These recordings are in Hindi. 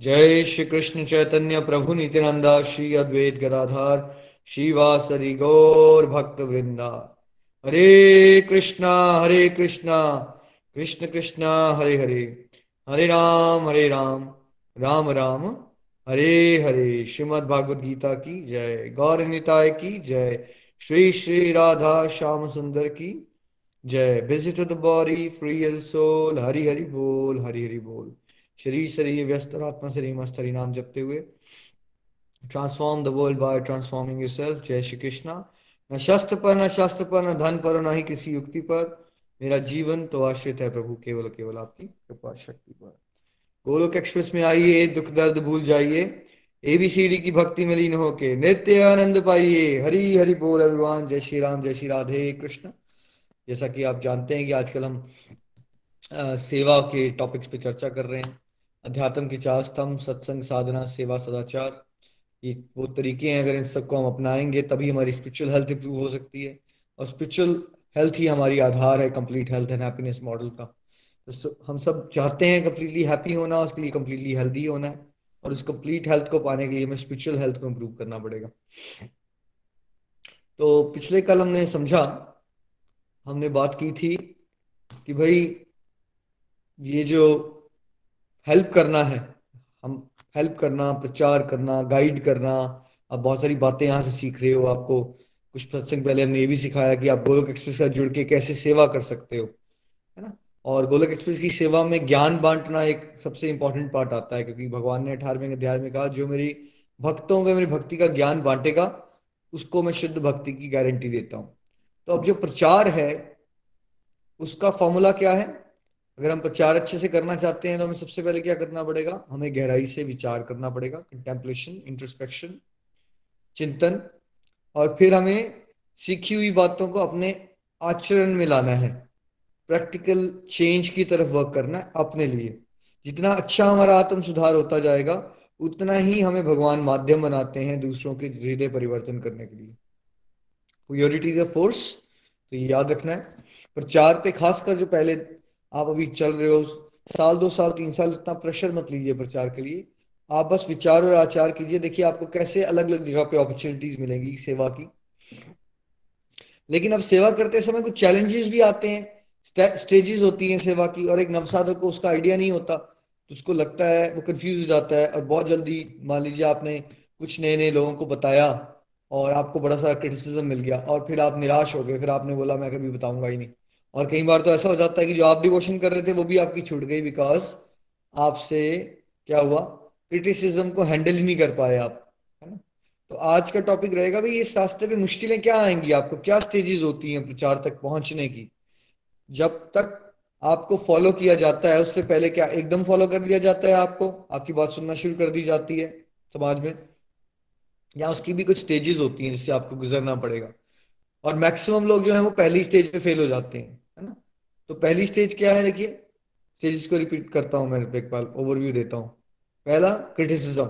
जय श्री कृष्ण चैतन्य प्रभु नित्यानंदा, श्री अद्वैत गदाधार शिवासरी गौर भक्त वृंदा हरे कृष्णा हरे कृष्णा, कृष्ण कृष्णा, हरे हरे। हरे राम हरे राम राम राम। हरे हरे श्रीमद भागवत गीता की जय। गौर निताय की जय। श्री श्री राधा श्याम सुंदर की जय। Visit the body free as soul Hari Hari बोल, हरि हरि बोल। शरीर शरीर व्यस्त और आत्मा शरीर मस्त हरि नाम जपते हुए। Transform the world by transforming yourself जय श्री कृष्णा। न शस्त्र पर न शास्त्र पर न धन पर न ही किसी युक्ति पर। मेरा जीवन तो आश्रित है प्रभु केवल केवल आपकी कृपा शक्ति पर। गोलोक एक्सप्रेस में आइए दुख दर्द भूल जाइए। एबीसीडी की भक्ति में लीन होके नित्य आनंद पाइए। हरी हरि बोल अभिमान जय श्री राम जय श्री राधे कृष्ण। जैसा कि आप जानते हैं कि आजकल हम आ, सेवा के टॉपिक्स पे चर्चा कर रहे हैं। अध्यात्म के चार स्तंभ, सत्संग, साधना, सेवा, सदाचार, ये वो तरीके हैं। अगर इन सबको हम अपनाएँगे, तभी हमारी स्पिरिचुअल हेल्थ इंप्रूव हो सकती है। और स्पिरिचुअल हेल्थ ही हमारी आधार है complete health and happiness model का। तो हम सब चाहते हैं कंप्लीटली हैप्पी होना, उसके लिए कंप्लीटली हेल्दी होना है। और उस कंप्लीट हेल्थ को पाने के लिए हमें स्पिरिचुअल हेल्थ को इम्प्रूव करना पड़ेगा। तो पिछले कल हमने समझा, हमने बात की थी कि भाई, ये जो हेल्प करना है। हम हेल्प करना, प्रचार करना गाइड करना, आप बहुत सारी बातें यहाँ से सीख रहे हो, आपको कुछ सत्संग पहले हमने ये भी सिखाया कि आप गोलक एक्सप्रेस से जुड़ के कैसे सेवा कर सकते हो, है ना? और गोलक एक्सप्रेस की सेवा में ज्ञान बांटना एक सबसे इंपॉर्टेंट पार्ट आता है, क्योंकि भगवान ने अठारहवें अध्याय में कहा, जो मेरी भक्तों को मेरी भक्ति का ज्ञान बांटेगा, उसको मैं शुद्ध भक्ति की गारंटी देता हूँ। तो अब जो प्रचार है, उसका फॉर्मूला क्या है? अगर हम प्रचार अच्छे से करना चाहते हैं तो हमें सबसे पहले क्या करना पड़ेगा? हमें गहराई से विचार करना पड़ेगा। कंटेम्पलेशन इंट्रोस्पेक्शन चिंतन, और फिर हमें सीखी हुई बातों को अपने आचरण में लाना है। प्रैक्टिकल चेंज की तरफ़ वर्क करना है अपने लिए। जितना अच्छा हमारा आत्म सुधार होता जाएगा, उतना ही हमें भगवान माध्यम बनाते हैं दूसरों के हृदय परिवर्तन करने के लिए। प्योरिटी इज़ फोर्स तो याद रखना है। प्रचार पे खासकर जो पहले आप अभी चल रहे हो, साल दो साल, तीन साल इतना प्रेशर मत लीजिए प्रचार के लिए। आप बस विचार और आचार कीजिए, देखिए आपको कैसे अलग अलग जगह पे अपॉर्चुनिटीज़ मिलेंगी सेवा की। लेकिन अब सेवा करते समय कुछ चैलेंजेस भी आते हैं स्टेजेस होती हैं सेवा की, और एक नवसाधक को उसका आइडिया नहीं होता तो उसको लगता है, वो कंफ्यूज हो जाता है, और बहुत जल्दी, मान लीजिए आपने कुछ नए नए लोगों को बताया, और आपको बड़ा सारा क्रिटिसिज्म मिल गया, और फिर आप निराश हो गए, फिर आपने बोला, मैं कभी बताऊँगा ही नहीं। और कई बार तो ऐसा हो जाता है कि जो आप डिवोशन कर रहे थे, वो भी आपकी छूट गई बिकॉज़ आपसे क्या हुआ? क्रिटिसिज्म को हैंडल ही नहीं कर पाए आप, है ना? तो आज का टॉपिक रहेगा भाई इस रास्ते पे मुश्किलें क्या आएँगी आपको? क्या स्टेजेस होती हैं प्रचार तक पहुँचने की? जब तक आपको फॉलो किया जाता है, उससे पहले क्या एकदम फॉलो कर लिया जाता है आपको? आपकी बात सुनना शुरू कर दी जाती है समाज में। या उसकी भी कुछ स्टेजेस होती हैं जिससे आपको गुजरना पड़ेगा। और मैक्सिमम लोग जो है, वो पहली स्टेज पे फेल हो जाते हैं। तो पहली स्टेज क्या है देखिए? स्टेजेस को रिपीट करता हूँ मैं बार ओवरव्यू देता हूँ। पहला क्रिटिसिज्म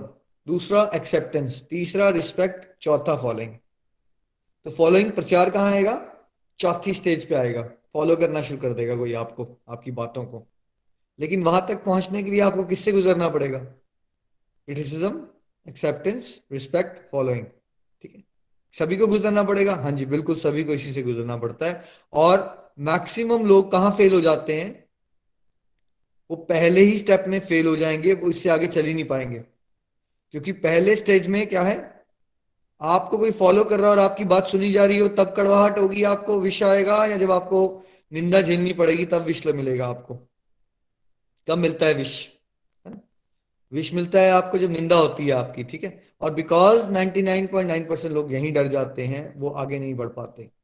दूसरा एक्सेप्टेंस तीसरा रिस्पेक्ट चौथा फॉलोइंग तो फॉलोइंग प्रचार कहाँ आएगा? चौथी स्टेज पे आएगा। फॉलो करना शुरू कर देगा कोई आपको, आपकी बातों को। लेकिन वहाँ तक पहुँचने के लिए आपको किससे गुजरना पड़ेगा? क्रिटिसिज्म एक्सेप्टेंस रिस्पेक्ट फॉलोइंग ठीक है? सभी को गुजरना पड़ेगा? हाँ जी, बिल्कुल सभी को इसी से गुजरना पड़ता है। और मैक्सिमम लोग कहाँ फेल हो जाते हैं? वो पहले ही स्टेप में फेल हो जाएँगे, वो इससे आगे चल ही नहीं पाएँगे। क्योंकि पहले स्टेज में क्या है? आपको कोई फॉलो कर रहा है और आपकी बात सुनी जा रही हो, तब कड़वाहट होगी आपको, विष आएगा या जब आपको निंदा झेलनी पड़ेगी, तब विष मिलेगा आपको। कब मिलता है विष विष मिलता है आपको जब निंदा होती है आपकी, ठीक है? और बिकॉज़ 99.9 परसेंट लोग यहीं डर जाते हैं, वो आगे नहीं बढ़ पाते।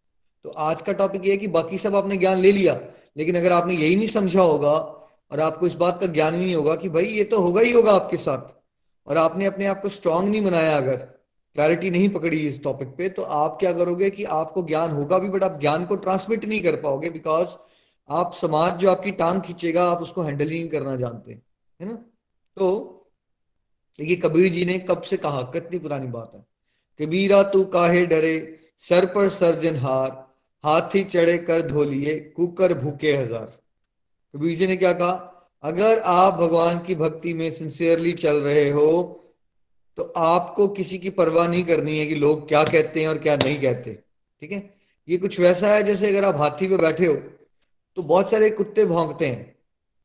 तो आज का टॉपिक ये है कि बाकी सब आपने ज्ञान ले लिया, लेकिन अगर आपने यही नहीं समझा होगा और आपको इस बात का ज्ञान नहीं होगा कि भाई ये तो होगा ही होगा आपके साथ और आपने अपने आप को स्ट्रांग नहीं बनाया अगर क्लैरिटी नहीं पकड़ी इस टॉपिक पे तो आप क्या करोगे कि आपको ज्ञान होगा भी बट आप ज्ञान को ट्रांसमिट नहीं कर पाओगे बिकॉज़ आप समाज जो आपकी टांग खींचेगा, आप उसको हैंडल नहीं करना जानते, है ना? तो देखिए कबीर जी ने कब से कहा, कितनी पुरानी बात है। कबीरा तू काहे डरे, सर पर सर्जन हार हाथी चढ़े कर धोलिए कुकर भूखे हज़ार। कबीर जी ने क्या कहा? अगर आप भगवान की भक्ति में सिंसियरली चल रहे हो तो आपको किसी की परवाह नहीं करनी है कि लोग क्या कहते हैं और क्या नहीं कहते। ठीक है? ये कुछ वैसा है जैसे अगर आप हाथी पे बैठे हो तो बहुत सारे कुत्ते भौंकते हैं।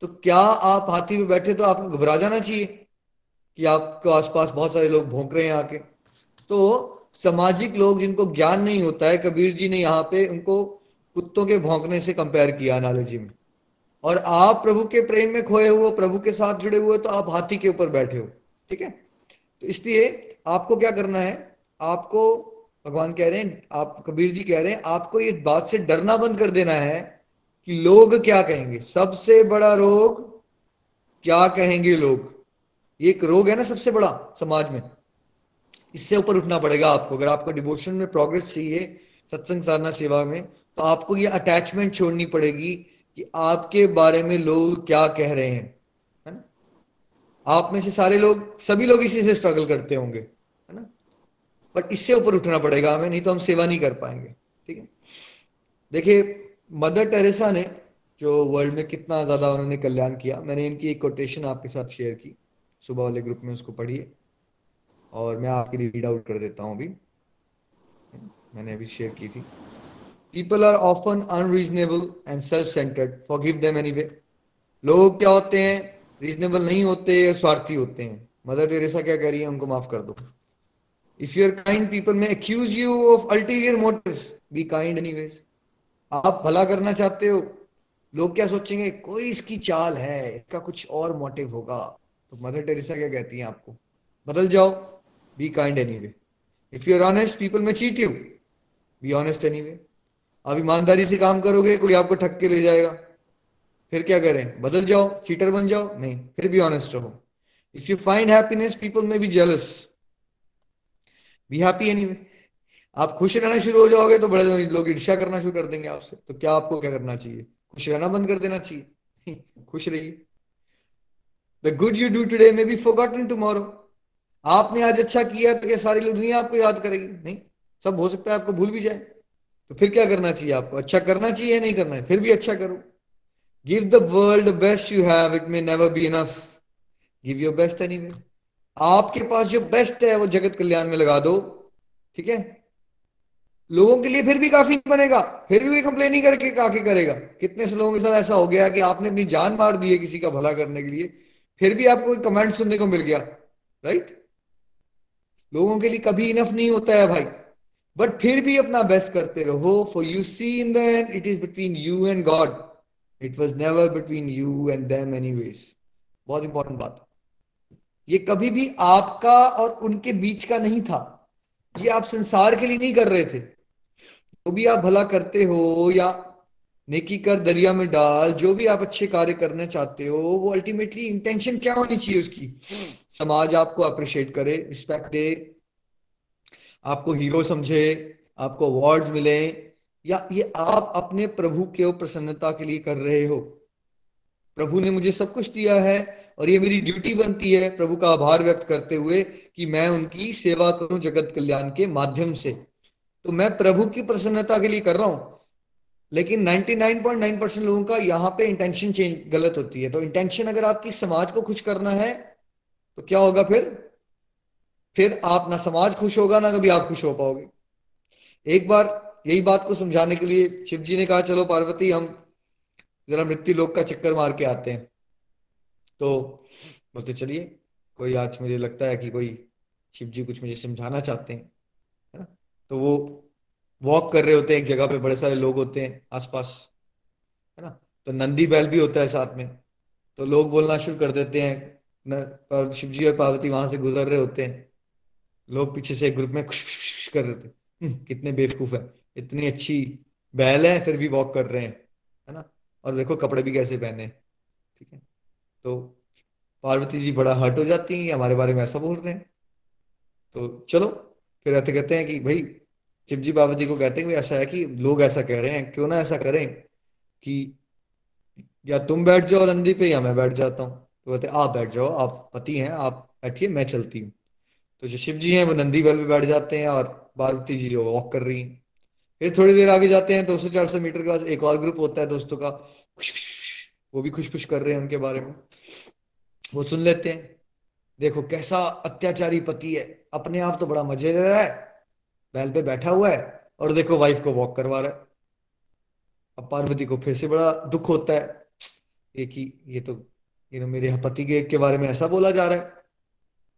तो क्या आप हाथी पे बैठे तो आपको घबरा जाना चाहिए कि आपके आसपास बहुत सारे लोग भौंक रहे हैं आके? तो सामाजिक लोग जिनको ज्ञान नहीं होता है, कबीर जी ने यहाँ पे उनको कुत्तों के भौंकने से कंपेयर किया एनालॉजी में। और आप प्रभु के प्रेम में खोए हुए प्रभु के साथ जुड़े हुए तो आप हाथी के ऊपर बैठे हो, ठीक है? तो इसलिए आपको क्या करना है? आपको, भगवान कह रहे हैं, आप, कबीर जी कह रहे हैं, आपको ये बात से डरना बंद कर देना है कि लोग क्या कहेंगे। सबसे बड़ा रोग क्या कहेंगे लोग? ये एक रोग है ना सबसे बड़ा समाज में। इससे ऊपर उठना पड़ेगा आपको। अगर आपको डिवोशन में प्रोग्रेस चाहिए सत्संग साधना सेवा में तो आपको ये अटैचमेंट छोड़नी पड़ेगी कि आपके बारे में लोग क्या कह रहे हैं, है ना? आप में से सारे लोग, सभी लोग इसी से स्ट्रगल करते होंगे, है ना? बट इससे ऊपर उठना पड़ेगा हमें, नहीं तो हम सेवा नहीं कर पाएँगे, ठीक है? देखिए मदर टेरेसा ने, जो वर्ल्ड में कितना ज़्यादा उन्होंने कल्याण किया, मैंने इनकी एक कोटेशन आपके साथ शेयर की। सुबह वाले ग्रुप में उसको पढ़िए। और मैं आपके लिए रीड आउट कर देता हूँ अभी। मैंने अभी शेयर की थी। People are often unreasonable and self centred forgive them any लोग क्या होते हैं? रीजनेबल नहीं होते स्वार्थी होते हैं। मदर टेरेसा क्या कह रही है? उनको माफ़ कर दो। If you are kind people may accuse you of ulterior motive be kind anyways आप भला करना चाहते हो। लोग क्या सोचेंगे? कोई इसकी चाल है। इसका कुछ और मोटिव होगा। तो मदर टेरेसा क्या कहती है आपको? बदल जाओ। Be kind anyway if you are honest people may cheat you be honest anyway आप ईमानदारी से काम करोगे, कोई आपको ठग के ले जाएगा। फिर क्या करें? बदल जाओ चीटर बन जाओ। नहीं, फिर भी ऑनेस्ट रहो। If you find happiness people may be jealous be happy anyway आप खुश रहना शुरू हो जाओगे तो बड़े लोग ईर्षा करना शुरू कर देंगे आपसे। तो क्या आपको क्या करना चाहिए? खुश रहना बंद कर देना चाहिए। खुश रहिए। The good you do today may be forgotten tomorrow आपने आज अच्छा किया तो क्या सारी दुनिया आपको याद करेगी? नहीं। सब हो सकता है आपको भूल भी जाए। तो फिर क्या करना चाहिए आपको? अच्छा करना चाहिए या नहीं करना है? फिर भी अच्छा करो। Give the world best you have it may never be enough give your best any आपके पास जो बेस्ट है, वो जगत कल्याण में लगा दो। ठीक है? लोगों के लिए फिर भी काफ़ी बनेगा। फिर भी कोई कंप्लेन नहीं करके काफ़ी करेगा। कितने से लोगों के साथ ऐसा हो गया कि आपने अपनी जान मार दी है किसी का भला करने के लिए, फिर भी आपको कमेंट सुनने को मिल गया। राइट लोगों के लिए कभी इनफ नहीं होता है भाई। बट फिर भी अपना बेस्ट करते रहो for you see in the end it is between you and God it was never between you and them anyways बहुत इंपॉर्टेंट बात है। ये कभी भी आपका और उनके बीच का नहीं था। ये आप संसार के लिए नहीं कर रहे थे। जो भी आप भला करते हो या नेकी कर दरिया में डाल, जो भी आप अच्छे कार्य करना चाहते हो, वो अल्टीमेटली इंटेंशन क्या होनी चाहिए उसकी? समाज आपको अप्रिशिएट करे रिस्पेक्ट दे, आपको हीरो समझे, आपको अवार्ड्स मिले, या ये आप अपने प्रभु के प्रसन्नता के लिए कर रहे हो? प्रभु ने मुझे सब कुछ दिया है और ये मेरी ड्यूटी बनती है। प्रभु का आभार व्यक्त करते हुए कि मैं उनकी सेवा करूँ जगत कल्याण के माध्यम से। तो मैं प्रभु की प्रसन्नता के लिए कर रहा हूँ। लेकिन 99.9 परसेंट लोगों का यहाँ पे इंटेंशन चेंज गलत होती है। तो इंटेंशन अगर आपकी समाज को खुश करना है तो क्या होगा फिर? फिर आप ना समाज खुश होगा, ना कभी आप खुश हो पाओगे। एक बार यही बात को समझाने के लिए शिव जी ने कहा, चलो पार्वती, हम जरा मृत्यु लोक का चक्कर मार के आते हैं। तो बोलते, चलिए, कोई आज मुझे लगता है कि कोई शिव जी कुछ मुझे समझाना चाहते हैं, है ना? तो वो वॉक कर रहे होते हैं एक जगह पे बड़े सारे लोग होते हैं आसपास है ना? तो नंदी बैल भी होता है साथ में। तो लोग बोलना शुरू कर देते हैं शिव जी और पार्वती वहाँ से गुजर रहे होते हैं। लोग पीछे से एक ग्रुप में खुश खुश कर रहे थे हम्म, कितने बेवकूफ़ है इतनी अच्छी बैल है फिर भी वॉक कर रहे हैं है ना? और देखो कपड़े भी कैसे पहने ठीक है? तो पार्वती जी बड़ा हर्ट हो जाती हैं हमारे बारे में ऐसा बोल रहे हैं। तो चलो फिर कहते हैं कि भाई शिव जी बाबा जी को कहते हैं ऐसा है कि लोग ऐसा कह रहे हैं, क्यों ना ऐसा करें कि या तुम बैठ जाओ नंदी पे या मैं बैठ जाता हूँ। तो कहते आप बैठ जाओ, आप पति हैं, आप बैठिए, मैं चलती हूँ। तो जो शिव जी हैं, वो नंदी बैल पे बैठ जाते हैं और पार्वती जी जो वॉक कर रही हैं। फिर थोड़ी देर आगे जाते हैं, दो सौ चार सौ मीटर के पास एक और ग्रुप होता है दोस्तों का खुश वो भी खुश खुश कर रहे हैं उनके बारे में। वो सुन लेते हैं, देखो कैसा अत्याचारी पति है, अपने आप तो बड़ा मज़े ले रहा है बैल पे बैठा हुआ है और देखो वाइफ को वॉक करवा रहा है। अब पार्वती को फिर से बड़ा दुख होता है। एक ही ये तो ये ना मेरे पति के, के बारे में ऐसा बोला जा रहा है।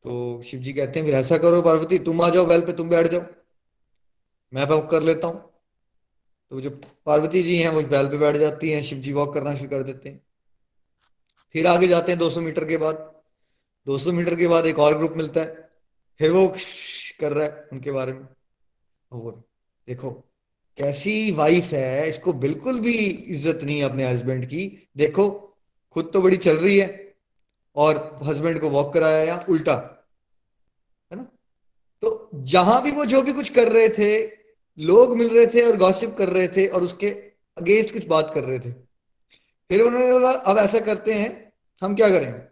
तो शिव जी कहते हैं फिर ऐसा करो पार्वती तुम आ जाओ बैल पे तुम बैठ जाओ। मैं वॉक कर लेता हूँ। तो जो पार्वती जी हैं वो बैल पे बैठ जाती हैं शिव जी वॉक करना शुरू कर देते हैं। फिर आगे जाते हैं 200 मीटर के बाद। 200 मीटर के बाद एक और ग्रुप मिलता है। फिर वो कर रहा है उनके बारे में। और देखो, कैसी वाइफ है, इसको बिल्कुल भी इज़्ज़त नहीं है अपने हस्बैंड की। देखो, खुद तो बड़ी चल रही है और हस्बैंड को वॉक कराया या उल्टा, है ना? तो जहाँ भी वो जो भी कुछ कर रहे थे, लोग मिल रहे थे और गॉसिप कर रहे थे और उसके अगेंस्ट कुछ बात कर रहे थे। फिर उन्होंने बोला, अब ऐसा करते हैं, हम क्या करें?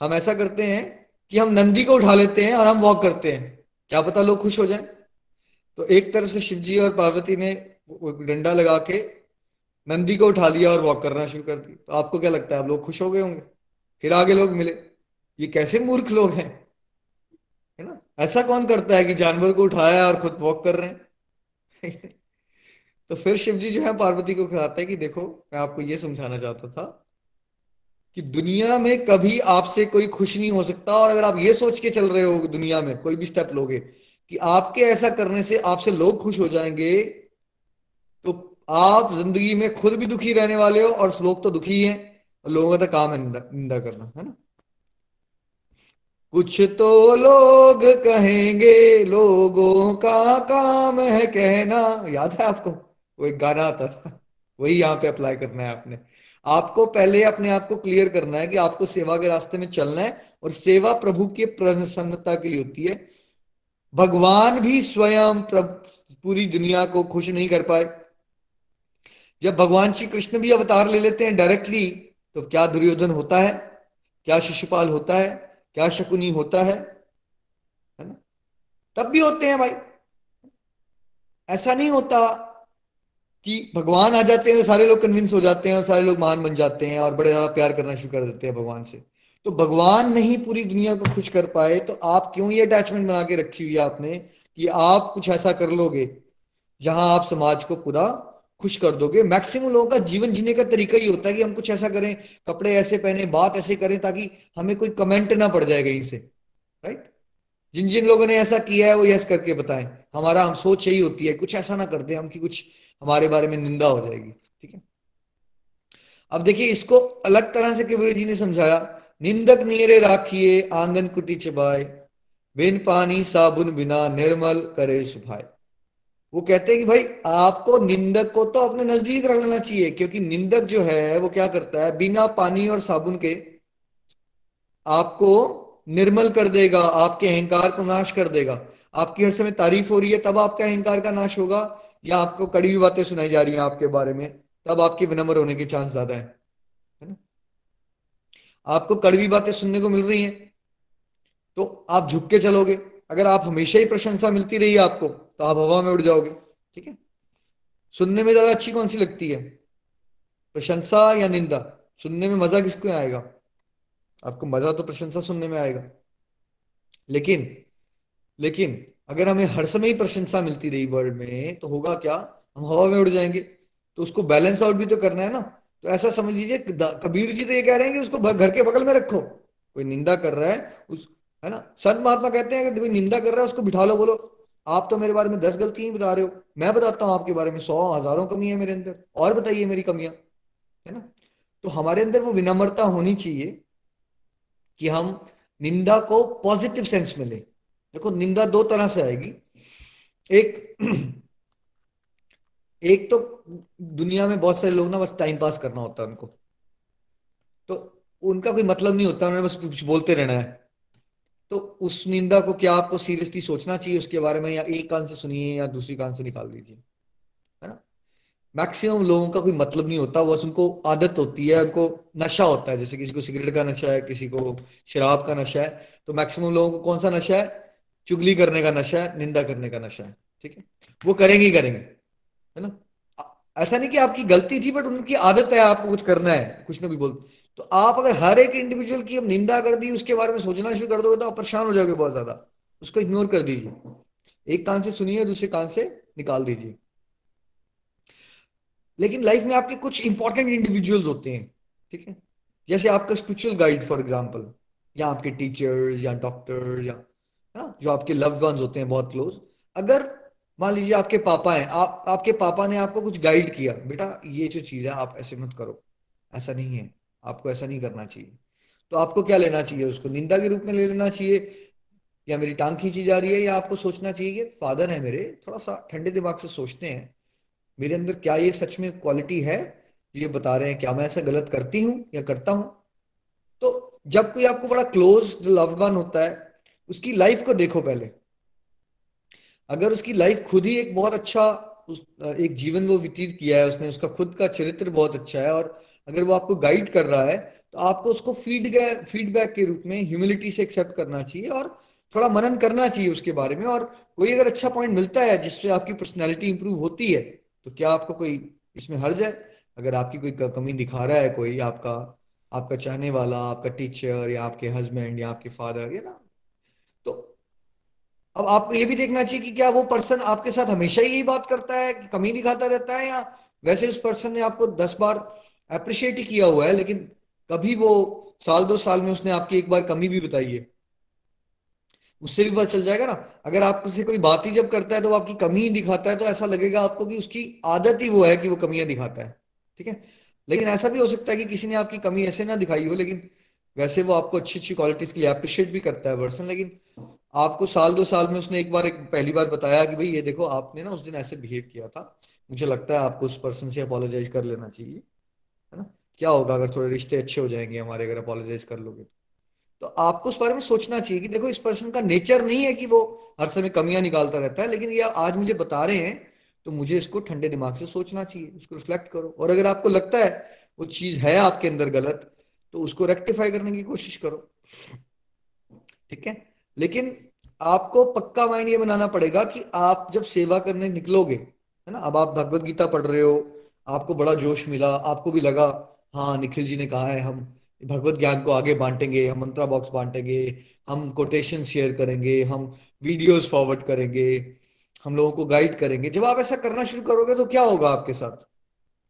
हम ऐसा करते हैं कि हम नंदी को उठा लेते हैं और हम वॉक करते हैं। क्या पता लोग खुश हो जाएँ? तो एक तरफ़ से शिव जी और पार्वती ने डंडा लगा के नंदी को उठा लिया और वॉक करना शुरू कर दी तो आपको क्या लगता है, आप लोग खुश हो गए होंगे? फिर आगे लोग मिले। ये कैसे मूर्ख लोग हैं? है ना? ऐसा कौन करता है कि जानवर को उठाया और खुद वॉक कर रहे हैं? तो फिर शिव जी जो है, पार्वती को कहते हैं कि देखो, मैं आपको ये समझाना चाहता था कि दुनिया में कभी आपसे कोई खुश नहीं हो सकता, और अगर आप ये सोच के चल रहे हो दुनिया में, कोई भी स्टेप लोगे, कि आपके ऐसा करने से आपसे लोग खुश हो जाएँगे तो आप ज़िंदगी में खुद भी दुखी रहने वाले हो, और लोग तो दुखी हैं और लोगों का तो काम है निंदा करना, है ना? कुछ तो लोग कहेंगे, लोगों का काम है कहना। याद है आपको? वो एक गाना आता था, वही यहाँ पे अप्लाई करना है आपने। आपको पहले अपने आप को क्लियर करना है कि आपको सेवा के रास्ते में चलना है और सेवा प्रभु की प्रसन्नता के लिए होती है। भगवान भी स्वयं पूरी दुनिया को खुश नहीं कर पाए। जब भगवान श्री कृष्ण भी अवतार ले लेते हैं डायरेक्टली तो क्या दुर्योधन होता है? क्या शिशुपाल होता है? क्या शकुनी होता है? है ना? तब भी होते हैं भाई। ऐसा नहीं होता कि भगवान आ जाते हैं तो सारे लोग कन्विंस हो जाते हैं और सारे लोग महान बन जाते हैं और बड़े ज़्यादा प्यार करना शुरू कर देते हैं भगवान से। तो भगवान नहीं पूरी दुनिया को खुश कर पाए तो आप क्यों ये अटैचमेंट बना के रखी हुई है आपने कि आप कुछ ऐसा कर लोगे जहाँ आप समाज को पूरा खुश कर दोगे? मैक्सिमम लोगों का जीवन जीने का तरीका ही होता है कि हम कुछ ऐसा करें, कपड़े ऐसे पहने, बात ऐसे करें ताकि हमें कोई कमेंट ना पड़ जाए कहीं से राइट जिन जिन लोगों ने ऐसा किया है, वो यस करके बताएँ। हमारा, हम सोच यही होती है, कुछ ऐसा ना करते हम कि कुछ हमारे बारे में निंदा हो जाएगी, ठीक है? अब देखिए, इसको अलग तरह से कबीर जी ने समझाया। निंदक नीरे राखिए, आँगन कुटी चबाए, बिन पानी साबुन बिना निर्मल करे सुभाए वो कहते हैं कि भाई, आपको निंदक को तो अपने नज़दीक रख लेना चाहिए, क्योंकि निंदक जो है, वो क्या करता है? बिना पानी और साबुन के आपको निर्मल कर देगा, आपके अहंकार को नाश कर देगा। आपकी हर समय तारीफ़ हो रही है, तब आपका अहंकार का नाश होगा, या आपको कड़ी हुई बातें सुनाई जा रही हैं आपके बारे में, तब आपके विनम्र होने के चांस ज़्यादा है। आपको कड़वी बातें सुनने को मिल रही हैं तो आप झुक के चलोगे। अगर आप हमेशा ही प्रशंसा मिलती रही आपको तो आप हवा में उड़ जाओगे, ठीक है? सुनने में ज़्यादा अच्छी कौन सी लगती है? प्रशंसा या निंदा? सुनने में मज़ा किसको आएगा? आपको मज़ा तो प्रशंसा सुनने में आएगा। लेकिन लेकिन, अगर हमें हर समय ही प्रशंसा मिलती रही वर्ल्ड में तो होगा क्या? हम हवा में उड़ जाएँगे। तो उसको बैलेंस आउट भी तो करना है ना। तो ऐसा समझ लीजिए कबीर जी तो ये कह रहे हैं कि उसको घर के बगल में रखो। कोई निंदा कर रहा है, उस, है ना? संत महात्मा कहते हैं अगर कोई निंदा कर रहा है, उसको बिठा लो, बोलो, आप तो मेरे बारे में दस गलती बता रहे हो। मैं बताता हूँ आपके बारे में, सौ हज़ारों कमी है मेरे अंदर। और बताइए मेरी कमियाँ। है ना? तो हमारे अंदर वो विनम्रता होनी चाहिए। कि हम निंदा को पॉजिटिव सेंस में लें। देखो, निंदा दो तरह से आएगी। एक एक तो दुनिया में बहुत सारे लोग ना बस टाइम पास करना होता है उनको। तो उनका कोई मतलब नहीं होता उन्हें बस कुछ बोलते रहना है। तो उस निंदा को क्या आपको सीरियसली सोचना चाहिए उसके बारे में, या एक कान से सुनिए या दूसरी कान से निकाल दीजिए? मैक्सिमम लोगों का कोई मतलब नहीं होता, बस उनको आदत होती है, उनको नशा होता है, जैसे किसी को सिगरेट का नशा है, किसी को शराब का नशा है तो मैक्सिमम लोगों को कौन सा नशा है? चुगली करने का नशा है, निंदा करने का नशा है, ठीक है? वो करेंगे ही करेंगे, है ना? ऐसा नहीं कि आपकी गलती थी, बट उनकी आदत है, आपको कुछ करना है, कुछ ना कुछ बोल तो आप अगर हर एक इंडिविजुअल की अब निंदा कर दी, उसके बारे में सोचना शुरू कर दोगे तो आप परेशान हो जाओगे बहुत ज़्यादा, उसको इग्नोर कर दीजिए। एक कान से सुनिए, दूसरे कान से निकाल दीजिए। लेकिन लाइफ में आपके कुछ इंपॉर्टेंट इंडिविजुअल्स होते हैं, ठीक है? जैसे आपका स्पिरिचुअल गाइड फॉर एग्ज़ाम्पल या आपके टीचर्स या डॉक्टर या ना? जो आपके वंस होते हैं, बहुत क्लोज अगर मान लीजिए आपके पापा हैं, आप, आपके पापा ने आपको कुछ गाइड किया, बेटा, ये जो चीज़ है, आप ऐसे मत करो। ऐसा नहीं है। आपको ऐसा नहीं करना चाहिए। तो आपको क्या लेना चाहिए? उसको निंदा के रूप में ले लेना चाहिए? या मेरी टांग खींची जा रही है, या आपको सोचना चाहिए कि, फादर है मेरे, थोड़ा सा ठंडे दिमाग से सोचते हैं। मेरे अंदर क्या ये सच में क्वालिटी है? ये बता रहे हैं, क्या मैं ऐसा गलत करती हूँ या करता हूँ? तो जब कोई आपको बड़ा क्लोज लव वन होता है, उसकी लाइफ को देखो पहले। अगर उसकी लाइफ खुद ही एक बहुत अच्छा उस, एक जीवन वो व्यतीत किया है, उसने उसका खुद का चरित्र बहुत अच्छा है, और अगर वो आपको गाइड कर रहा है तो आपको उसको फ़ीड फीडबैक के रूप में ह्यूमिलिटी से एक्सेप्ट करना चाहिए और थोड़ा मनन करना चाहिए उसके बारे में। और कोई अगर अच्छा पॉइंट मिलता है, जिससे आपकी पर्सनैलिटी इंप्रूव होती है तो क्या आपको कोई इसमें हर्ज है? अगर आपकी कोई कमी दिखा रहा है कोई, आपका आपका चाहने वाला, आपका टीचर या आपके हस्बैंड या आपके फादर या ना तो अब आपको ये भी देखना चाहिए कि क्या वो पर्सन आपके साथ हमेशा ही यही बात करता है, कि कमी दिखाता रहता है, या वैसे उस पर्सन ने आपको दस बार अप्रिशिएट ही किया हुआ है, लेकिन कभी वो साल दो साल में उसने आपकी एक बार कमी भी बताई है। उससे भी पता चल जाएगा ना। अगर आप से कोई बात ही जब करता है तो आपकी कमी ही दिखाता है तो ऐसा लगेगा आपको कि उसकी आदत ही वो है कि वो कमियाँ दिखाता है, ठीक है? लेकिन ऐसा भी हो सकता है कि किसी ने आपकी कमी ऐसे ना दिखाई हो, लेकिन वैसे वो आपको अच्छी अच्छी क्वालिटीज के लिए अप्रिशिएट भी करता है पर्सन लेकिन आपको साल दो साल में उसने एक बार एक पहली बार बताया कि भाई ये देखो, आपने ना उस दिन ऐसे बिहेव किया था, मुझे लगता है आपको उस पर्सन से अपोलोजाइज कर लेना चाहिए, है ना? क्या होगा अगर थोड़े रिश्ते अच्छे हो जाएँगे हमारे, अगर अपोलोजाइज कर लोगे तो? आपको उस बारे में सोचना चाहिए कि देखो इस पर्सन का नेचर नहीं है कि वो हर समय कमियाँ निकालता रहता है, लेकिन ये आज मुझे बता रहे हैं तो मुझे इसको ठंडे दिमाग से सोचना चाहिए उसको रिफ्लेक्ट करो। और अगर आपको लगता है वो चीज़ है आपके अंदर गलत तो उसको रेक्टिफाई करने की कोशिश करो। ठीक है? लेकिन आपको पक्का माइंड ये बनाना पड़ेगा कि आप जब सेवा करने निकलोगे, है ना, अब आप भगवत गीता पढ़ रहे हो, आपको बड़ा जोश मिला, आपको भी लगा हाँ निखिल जी ने कहा है, हम भगवत ज्ञान को आगे बांटेंगे, हम मंत्रा बॉक्स बांटेंगे, हम कोटेशन शेयर करेंगे, हम वीडियोस फॉरवर्ड करेंगे, हम लोगों को गाइड करेंगे। जब आप ऐसा करना शुरू करोगे तो क्या होगा आपके साथ?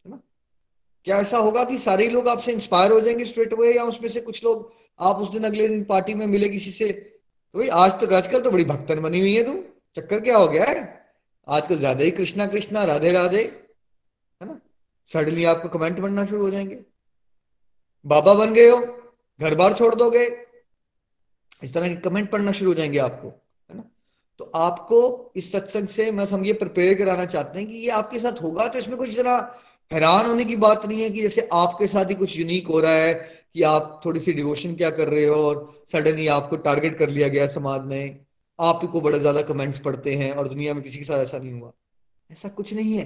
है ना? क्या ऐसा होगा कि सारे लोग आपसे इंस्पायर हो जाएँगे स्ट्रेट अवे या उसमें से कुछ लोग आप उस दिन अगले दिन पार्टी में मिले किसी से? तो भाई आज तो आजकल तो बड़ी भक्तन बनी हुई है तू। चक्कर क्या हो गया है? आजकल ज़्यादा ही कृष्णा कृष्णा, राधे राधे, है ना? सडनली आपको कमेंट बनना शुरू हो जाएँगे। बाबा बन गए हो, घर बार छोड़ दोगे। इस तरह के कमेंट पढ़ना शुरू हो जाएँगे आपको, है ना? तो आपको इस सत्संग से मैं समझिए प्रिपेयर कराना चाहते हैं कि ये आपके साथ होगा तो इसमें कुछ जरा हैरान होने की बात नहीं है कि जैसे आपके साथ ही कुछ यूनिक हो रहा है कि आप थोड़ी सी डिवोशन क्या कर रहे हो और सडनली आपको टारगेट कर लिया गया समाज में। आप को बड़े ज़्यादा कमेंट्स पढ़ते हैं और दुनिया में किसी के साथ ऐसा नहीं हुआ। ऐसा कुछ नहीं है।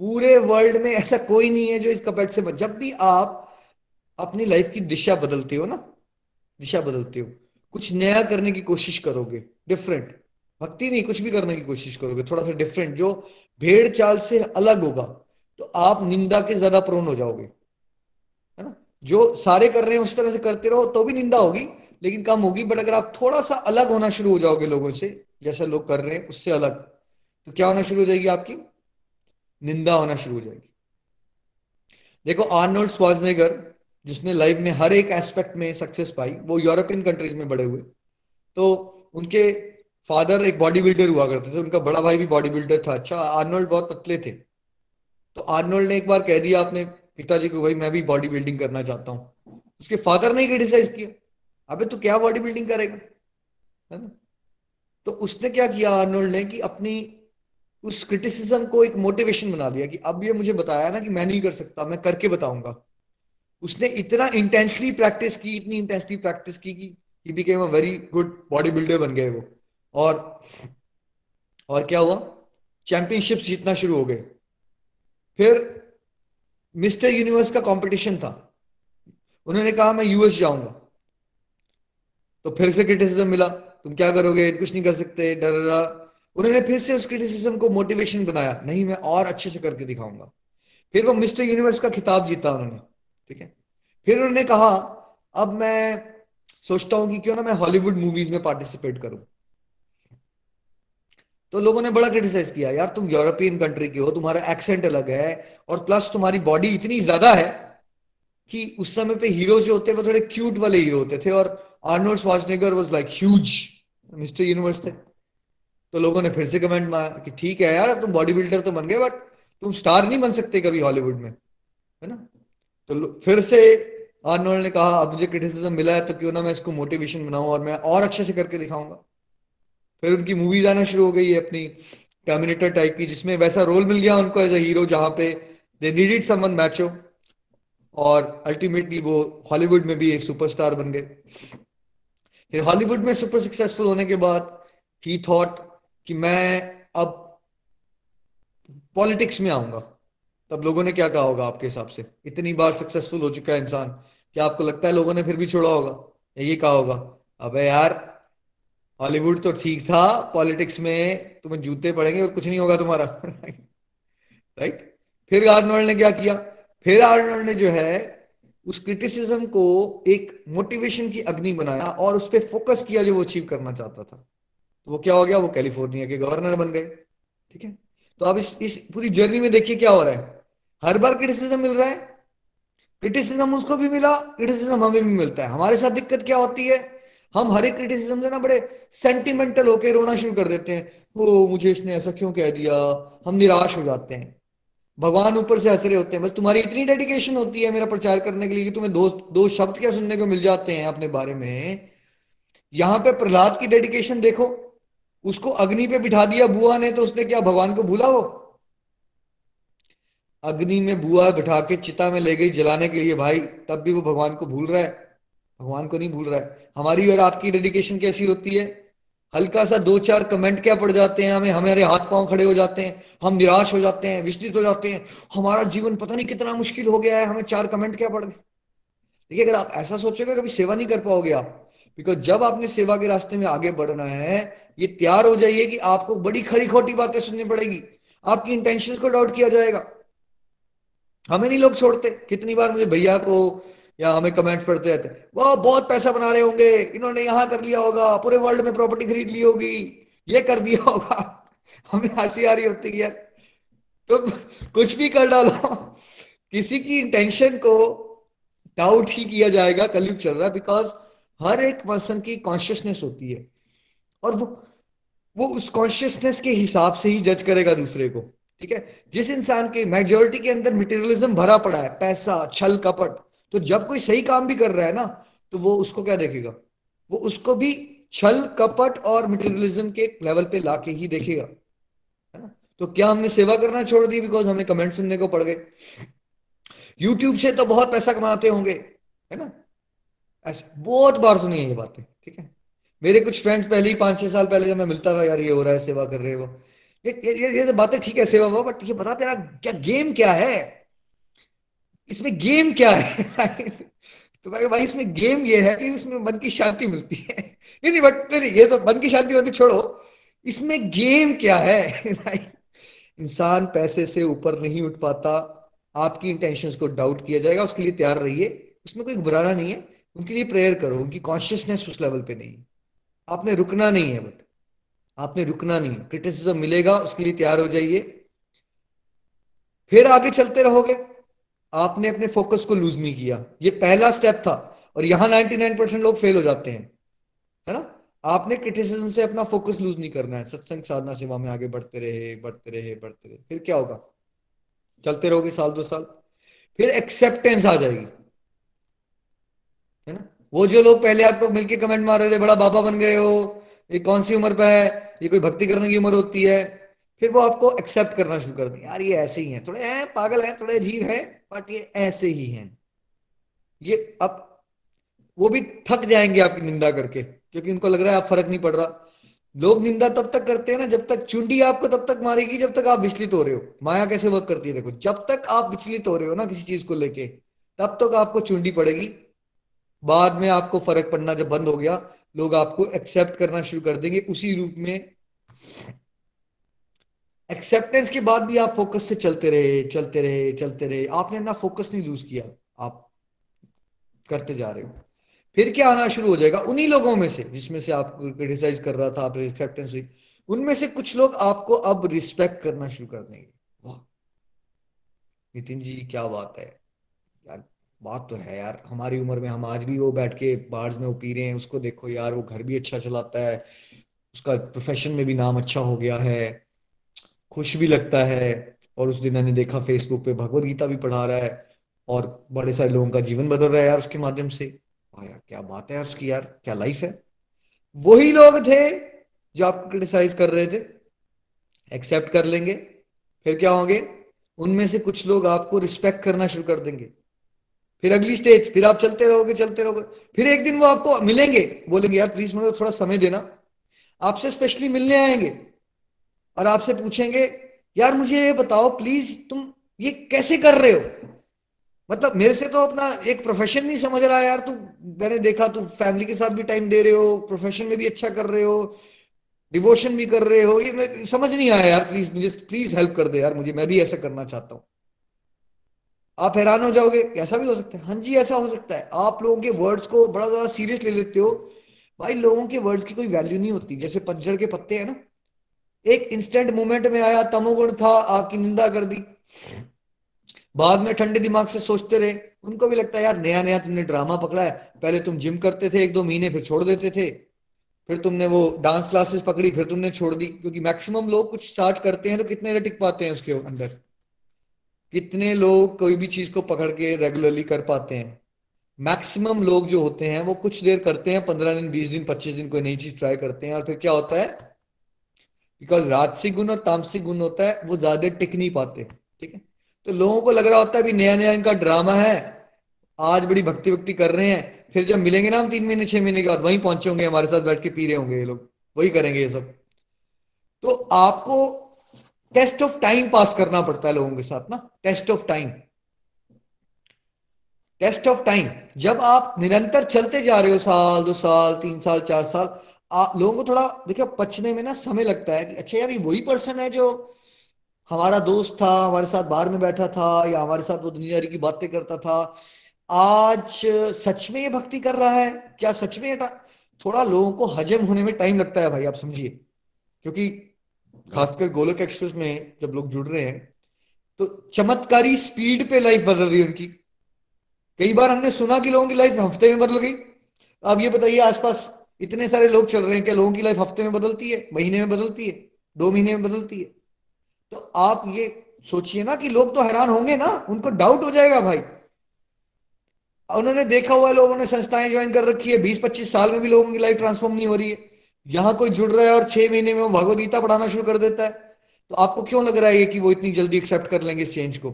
पूरे वर्ल्ड में ऐसा कोई नहीं है जो इस कपेट से जब भी आप अपनी लाइफ की दिशा बदलते हो ना? दिशा बदलते हो। कुछ नया करने की कोशिश करोगे डिफरेंट भक्ति नहीं, कुछ भी करने की कोशिश करोगे थोड़ा सा डिफरेंट जो भेड़ चाल से अलग होगा तो आप निंदा के ज़्यादा प्रोन हो जाओगे। है ना? जो सारे कर रहे हैं, उस तरह से करते रहो तो भी निंदा होगी, लेकिन कम होगी बट अगर आप थोड़ा सा अलग होना शुरू हो जाओगे लोगों से, जैसा लोग कर रहे हैं, उससे अलग तो क्या होना शुरू हो जाएगी आपकी? निंदा होना शुरू हो जाएगी। देखो, आर्नोल्ड स्वाजनेगर जिसने लाइफ में हर एक एस्पेक्ट में सक्सेस पाई, वो यूरोपियन कंट्रीज़ में बड़े हुए। तो उनके फादर एक बॉडी बिल्डर हुआ करते थे, उनका बड़ा भाई भी बॉडी बिल्डर था। अच्छा आर्नोल्ड बहुत पतले थे। तो आर्नोल्ड ने एक बार कह दिया अपने पिताजी को, भाई, मैं भी बॉडी बिल्डिंग करना चाहता हूँ। उसके फादर ने क्रिटिसाइज किया। अबे, तू क्या बॉडी बिल्डिंग करेगा? है ना? तो उसने क्या किया आर्नोल्ड ने कि अपनी उस क्रिटिसिज्म को एक मोटिवेशन बना दिया कि अब ये मुझे बताया ना कि मैं नहीं कर सकता, मैं करके बताऊँगा। उसने इतना इंटेंसली प्रैक्टिस की, इतनी इंटेंसली प्रैक्टिस की कि he became a very good body builder बन गए वो। और और क्या हुआ? चैंपियनशिप जीतना शुरू हो गए। फिर मिस्टर यूनिवर्स का कंपटीशन था। उन्होंने कहा, मैं यूएस जाऊँगा। तो फिर से क्रिटिसिज्म मिला। तुम क्या करोगे? कुछ नहीं कर सकते। डर उन्होंने फिर से उस क्रिटिसिज्म को मोटिवेशन बनाया। नहीं, मैं और अच्छे से करके दिखाऊँगा। फिर वो मिस्टर यूनिवर्स का खिताब जीता उन्होंने। ठीक है? फिर उन्होंने कहा, अब मैं सोचता हूँ कि क्यों ना मैं हॉलीवुड मूवीज़ में पार्टिसिपेट करूँ? तो लोगों ने बड़ा क्रिटिसाइज किया, यार, तुम यूरोपियन कंट्री के हो, तुम्हारा एक्सेंट अलग है और प्लस तुम्हारी बॉडी इतनी ज़्यादा है कि उस समय पे हीरो जो होते, वो थोड़े क्यूट वाले हीरो होते थे और Arnold Schwarzenegger was like huge mister universe थे. तो लोगों ने फिर से कमेंट मारा कि, ठीक है यार तुम बॉडी बिल्डर तो बन गए बट तुम स्टार नहीं बन सकते कभी हॉलीवुड में, है ना? तो फिर से आर्नोल्ड ने कहा, अब मुझे क्रिटिसिज्म मिला है तो क्यों ना मैं इसको मोटिवेशन बनाऊँ और मैं और अच्छे से करके दिखाऊँगा? फिर उनकी मूवीज़ आना शुरू हो गई है अपनी टर्मिनेटर टाइप की, जिसमें वैसा रोल मिल गया उनको एज अ हीरो जहाँ पे दे नीडेड समवन मैचो और अल्टीमेटली वो हॉलीवुड में भी एक सुपरस्टार बन गए। फिर हॉलीवुड में सुपर सक्सेसफुल होने के बाद ही थॉट कि मैं अब पॉलिटिक्स में आऊँगा। तब लोगों ने क्या कहा होगा आपके हिसाब से? इतनी बार सक्सेसफुल हो चुका है इंसान क्या आपको लगता है लोगों ने फिर भी छोड़ा होगा? यही कहा होगा, अबे यार, हॉलीवुड तो ठीक था, पॉलिटिक्स में तुम्हें जूते पड़ेंगे और कुछ नहीं होगा तुम्हारा। राइट फिर आर्नोल्ड ने क्या किया? फिर आर्नोल्ड ने जो है, उस क्रिटिसिज्म को एक मोटिवेशन की अग्नि बनाया और उस पर फोकस किया जो वो अचीव करना चाहता था। तो वो क्या हो गया? वो कैलिफ़ोर्निया के गवर्नर बन गए। ठीक है? तो अब इस इस पूरी जर्नी में देखिए क्या हो रहा है। हर बार क्रिटिसिज्म मिल रहा है। क्रिटिसिज्म उसको भी मिला क्रिटिसिज्म हमें भी मिलता है। हमारे साथ दिक्कत क्या होती है? हम हर एक क्रिटिसिज्म से ना बड़े सेंटिमेंटल होके रोना शुरू कर देते हैं। ओ, मुझे इसने ऐसा क्यों कह दिया? हम निराश हो जाते हैं। भगवान ऊपर से हंस रहे होते हैं। बस तुम्हारी इतनी डेडिकेशन होती है मेरा प्रचार करने के लिए कि तुम्हें दो दो शब्द क्या सुनने को मिल जाते हैं अपने बारे में? यहाँ पे प्रहलाद की डेडिकेशन देखो। उसको अग्नि पे बिठा दिया, बुआ ने तो उसने क्या, भगवान को भूला वो? अग्नि में बुआ बिठा के चिता में ले गई जलाने के लिए भाई, तब भी वो भगवान को भूल रहा है। भगवान को नहीं भूल रहा है। हमारी और आपकी डेडिकेशन कैसी होती है? हल्का सा दो चार कमेंट क्या पड़ जाते हैं हमें? हमारे हाथ पाँव खड़े हो जाते हैं, हम निराश हो जाते हैं विस्तृत हो जाते हैं। हमारा जीवन पता नहीं कितना मुश्किल हो गया है, हमें चार कमेंट क्या पड़ गए? देखिए, अगर आप ऐसा सोचोगे, कभी सेवा नहीं कर पाओगे आप। बिकॉज़ जब आपने सेवा के रास्ते में आगे बढ़ना है, ये तैयार हो जाइए कि आपको बड़ी खरी खोटी बातें सुननी पड़ेगी। आपकी इंटेंशन को डाउट किया जाएगा। हमें नहीं लोग छोड़ते। कितनी बार मुझे भैया को या हमें कमेंट्स पढ़ते रहते वो बहुत पैसा बना रहे होंगे, इन्होंने यहाँ कर लिया होगा, पूरे वर्ल्ड में प्रॉपर्टी खरीद ली होगी, ये कर दिया होगा। हमें हँसी आ रही होती है तो कुछ भी कर डालो। किसी की इंटेंशन को डाउट ही किया जाएगा, कलयुग चल रहा है बिकॉज़ हर एक पर्सन की कॉन्शियसनेस होती है। और वो वो उस कॉन्शियसनेस के हिसाब से ही जज करेगा दूसरे को। ठीक है? जिस इंसान के मेजोरिटी के अंदर मटेरियलिज्म भरा पड़ा है, पैसा, छल, कपट तो जब कोई सही काम भी कर रहा है ना तो वो उसको क्या देखेगा? वो उसको भी छल, कपट और मटेरियलिज्म के लेवल पे लाके ही देखेगा। है ना? तो क्या हमने सेवा करना छोड़ दी बिकॉज़ हमें कमेंट सुनने को पड़ गए? यूट्यूब से तो बहुत पैसा कमाते होंगे, है ना? ऐसे बहुत बार सुनी है ये बातें, ठीक है? मेरे कुछ फ्रेंड्स पहले ही पाँच छह साल पहले जब मैं मिलता था, यार ये हो रहा है, सेवा कर रहे हो। ये ये, ये, ये बातें ठीक है सेवा बट ये बता तेरा क्या गेम क्या है? इसमें गेम क्या है? तो भाई भाई इसमें गेम ये है कि इसमें मन की शांति मिलती है। नहीं नहीं बट नहीं ये तो मन की शांति होती छोड़ो। इसमें गेम क्या है? इंसान पैसे से ऊपर नहीं उठ पाता। आपकी इंटेंशन को डाउट किया जाएगा उसके लिए तैयार रहिए। उसमें कोई बुराना नहीं है। उनके लिए प्रेयर करो उनकी कॉन्शियसनेस उस लेवल पे नहीं है। आपने रुकना नहीं है बट आपने रुकना नहीं क्रिटिसिज्म मिलेगा, उसके लिए तैयार हो जाइए। फिर आगे चलते रहोगे। आपने अपने फोकस को लूज नहीं किया। ये पहला स्टेप था। और यहाँ 99 परसेंट लोग फेल हो जाते हैं। है ना? आपने क्रिटिसिज्म से अपना फोकस लूज नहीं करना है। सत्संग साधना सेवा में आगे बढ़ते रहे बढ़ते रहे बढ़ते रहे। फिर क्या होगा? चलते रहोगे साल दो साल। फिर एक्सेप्टेंस आ जाएगी। है ना? वो जो लोग पहले आपको मिलके कमेंट मार रहे थे, बड़ा बाबा बन गए हो। ये कौन सी उम्र पे है? ये कोई भक्ति करने की उम्र होती है? फिर वो आपको एक्सेप्ट करना शुरू कर दें। यार, ये ऐसे ही है। थोड़े हैं, पागल हैं, थोड़े अजीब हैं बट ये ऐसे ही हैं। ये अब वो भी थक जाएँगे आपकी निंदा करके, क्योंकि उनको लग रहा है आप फ़र्क नहीं पड़ रहा। लोग निंदा तब तक करते हैं ना, जब तक चुंडी आपको तब तक मारेगी, जब तक आप विचलित हो रहे हो। माया कैसे वर्क करती है? देखो, जब तक आप विचलित हो रहे हो ना किसी चीज़ को लेके, तब तक आपको चुंडी पड़ेगी। बाद में आपको फ़र्क पड़ना जब बंद हो गया लोग आपको एक्सेप्ट करना शुरू कर देंगे उसी रूप में। एक्सेप्टेंस के बाद भी आप फोकस से चलते रहे चलते रहे चलते रहे। आपने ना फोकस नहीं लूज किया। आप करते जा रहे हो। फिर क्या आना शुरू हो जाएगा? उन्हीं लोगों में से जिसमें से आपको क्रिटिसाइज कर रहा था एक्सेप्टेंस हुई, उनमें से कुछ लोग आपको अब रिस्पेक्ट करना शुरू कर देंगे। वाह। नितिन जी, क्या बात है। यार बात तो है यार, हमारी उम्र में हम आज भी वो बैठ के बार्स में वो पी रहे हैं, उसको देखो यार, वो घर भी अच्छा चलाता है, उसका प्रोफेशन में भी नाम अच्छा हो गया है, खुश भी लगता है, और उस दिन मैंने देखा फेसबुक पे भगवत गीता भी पढ़ा रहा है, और बड़े सारे लोगों का जीवन बदल रहा है यार उसके माध्यम से। यार, क्या बात है उसकी यार, क्या लाइफ है। वही लोग थे जो आपको क्रिटिसाइज कर रहे थे एक्सेप्ट कर लेंगे, फिर क्या होंगे, उनमें से कुछ लोग आपको रिस्पेक्ट करना शुरू कर देंगे। फिर अगली स्टेज फिर आप चलते रहोगे चलते रहोगे। फिर एक दिन वो आपको मिलेंगे, बोलेंगे, यार प्लीज़ मुझे थोड़ा समय देना। आपसे स्पेशली मिलने आएँगे और आपसे पूछेंगे, यार, मुझे ये बताओ प्लीज़ तुम ये कैसे कर रहे हो? मतलब मेरे से तो अपना एक प्रोफेशन नहीं समझ रहा, यार, तू, मैंने देखा, तू फैमिली के साथ भी टाइम दे रहे हो प्रोफेशन में भी अच्छा कर रहे हो डिवोशन भी कर रहे हो, ये समझ नहीं आया, यार प्लीज़ मुझे प्लीज़ हेल्प कर दे, यार, मुझे, मैं भी ऐसा करना चाहता हूँ। आप हैरान हो जाओगे ऐसा भी हो सकता है। हाँ जी, ऐसा हो सकता है। आप लोगों के वर्ड्स को बड़ा ज़्यादा सीरियस ले लेते हो। भाई, लोगों के वर्ड्स की कोई वैल्यू नहीं होती। जैसे पतझड़ के पत्ते हैं ना। एक इंस्टेंट मोमेंट में आया, तमोगुण था, आपकी निंदा कर दी। बाद में ठंडे दिमाग से सोचते रहे। उनको भी लगता है, यार नया नया तुमने ड्रामा पकड़ा है। पहले तुम जिम करते थे, एक दो महीने फिर छोड़ देते थे। फिर तुमने वो डांस क्लासेस पकड़ी, फिर तुमने छोड़ दी। क्योंकि मैक्सिमम लोग कुछ स्टार्ट करते हैं तो कितने टिक पाते हैं उसके अंदर। कितने लोग कोई भी चीज़ को पकड़ के रेगुलरली कर पाते हैं। मैक्सिमम लोग जो होते हैं, वो कुछ देर करते हैं, पंद्रह दिन, बीस दिन, पच्चीस दिन कोई नई चीज़ ट्राई करते हैं और फिर क्या होता है? बिकॉज़ राजसिक गुण और तामसिक गुण होता है, वो ज़्यादा टिक नहीं पाते, ठीक है? तो लोगों को लग रहा होता है अभी नया नया इनका ड्रामा है, आज बड़ी भक्ति भक्ति कर रहे हैं, फिर जब मिलेंगे ना हम तीन महीने, छह महीने के बाद, वहीं पहुँचे होंगे, हमारे साथ बैठ के पी रहे होंगे ये लोग, वही करेंगे ये सब। तो आपको टेस्ट ऑफ़ टाइम पास करना पड़ता है लोगों के साथ ना test of time test of time जब आप निरंतर चलते जा रहे हो साल दो साल तीन साल चार साल आ, लोगों को थोड़ा देखिए पचने में ना समय लगता है कि अच्छा यार ये वही पर्सन है जो हमारा दोस्त था हमारे साथ बाहर में बैठा था या हमारे साथ वो दुनियादारी की बातें करता था। आज सच में ये भक्ति कर रहा है? क्या सच में थोड़ा लोगों को हजम होने में टाइम लगता है भाई आप समझिए। क्योंकि खासकर गोलक एक्सप्रेस में जब लोग जुड़ रहे हैं तो चमत्कारी स्पीड पे लाइफ बदल रही है उनकी। कई बार हमने सुना कि लोगों की लाइफ हफ़्ते में बदल गई। अब ये बताइए, आसपास इतने सारे लोग चल रहे हैं, क्या लोगों की लाइफ हफ़्ते में बदलती है, महीने में बदलती है, दो महीने में बदलती है? तो आप ये सोचिए ना कि लोग तो हैरान होंगे ना, उनको डाउट हो जाएगा भाई। उन्होंने देखा हुआ है, लोगों ने संस्थाएँ ज्वाइन कर रखी है, बीस पच्चीस साल में भी लोगों की लाइफ ट्रांसफॉर्म नहीं हो रही है। यहाँ कोई जुड़ रहा है और छह महीने में वो भगवदगीता पढ़ाना शुरू कर देता है तो आपको क्यों लग रहा है ये कि वो इतनी जल्दी एक्सेप्ट कर लेंगे इस चेंज को?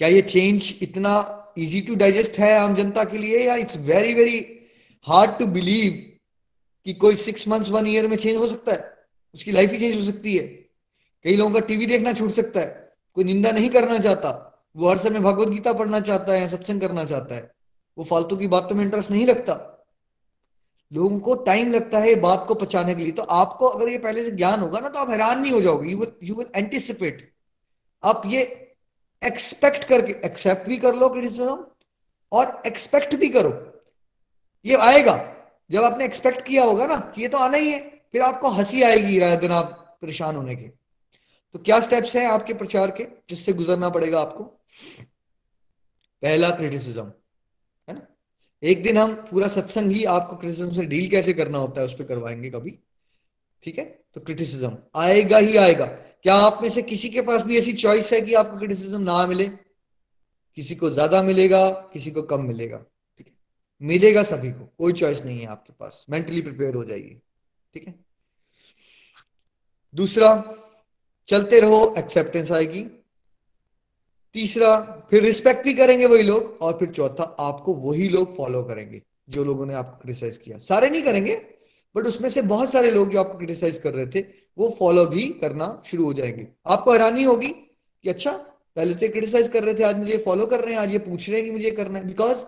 क्या ये चेंज इतना इजी टू डाइजेस्ट है आम जनता के लिए, या it's very very hard to believe कि कोई सिक्स मंथ्स वन ईयर में चेंज हो सकता है? उसकी लाइफ ही चेंज हो सकती है। कई लोगों का टीवी देखना छूट सकता है। कोई निंदा नहीं करना चाहता। वो हर समय भगवत गीता पढ़ना चाहता है सत्संग करना चाहता है। वो फालतू की बातों में इंटरेस्ट नहीं रखता। लोगों को टाइम लगता है बात को पचाने के लिए। तो आपको अगर ये पहले से ज्ञान होगा ना तो आप हैरान नहीं हो जाओगे। You will you will anticipate आप ये एक्सपेक्ट करके एक्सेप्ट भी कर लो क्रिटिसिज्म और एक्सपेक्ट भी करो। ये आएगा। जब आपने एक्सपेक्ट किया होगा ना ये तो आना ही है, फिर आपको हँसी आएगी दिन आप परेशान होने के। तो क्या स्टेप्स हैं आपके प्रचार के, जिससे गुजरना पड़ेगा आपको? पहला क्रिटिसिज्म एक दिन हम पूरा सत्संग ही आपको क्रिटिसिज्म से डील कैसे करना होता है, उस पर करवाएँगे कभी। ठीक है? तो क्रिटिसिज्म आएगा ही आएगा। क्या आप में से किसी के पास भी ऐसी चॉइस है कि आपको क्रिटिसिज्म ना मिले? किसी को ज़्यादा मिलेगा, किसी को कम मिलेगा। ठीक है? मिलेगा सभी को, कोई चॉइस नहीं है आपके पास। मेंटली प्रिपेयर हो जाइए। ठीक है? दूसरा, चलते रहो एक्सेप्टेंस आएगी। तीसरा, फिर रिस्पेक्ट भी करेंगे वही लोग, और फिर चौथा, आपको वही लोग फॉलो करेंगे, जो लोगों ने आपको क्रिटिसाइज किया। सारे नहीं करेंगे बट उसमें से बहुत सारे लोग जो आपको क्रिटिसाइज कर रहे थे, वो फॉलो भी करना शुरू हो जाएँगे। आपको हैरानी होगी कि अच्छा पहले तो क्रिटिसाइज कर रहे थे, आज मुझे फॉलो कर रहे हैं, आज ये पूछ रहे हैं कि मुझे करना है। बिकॉज़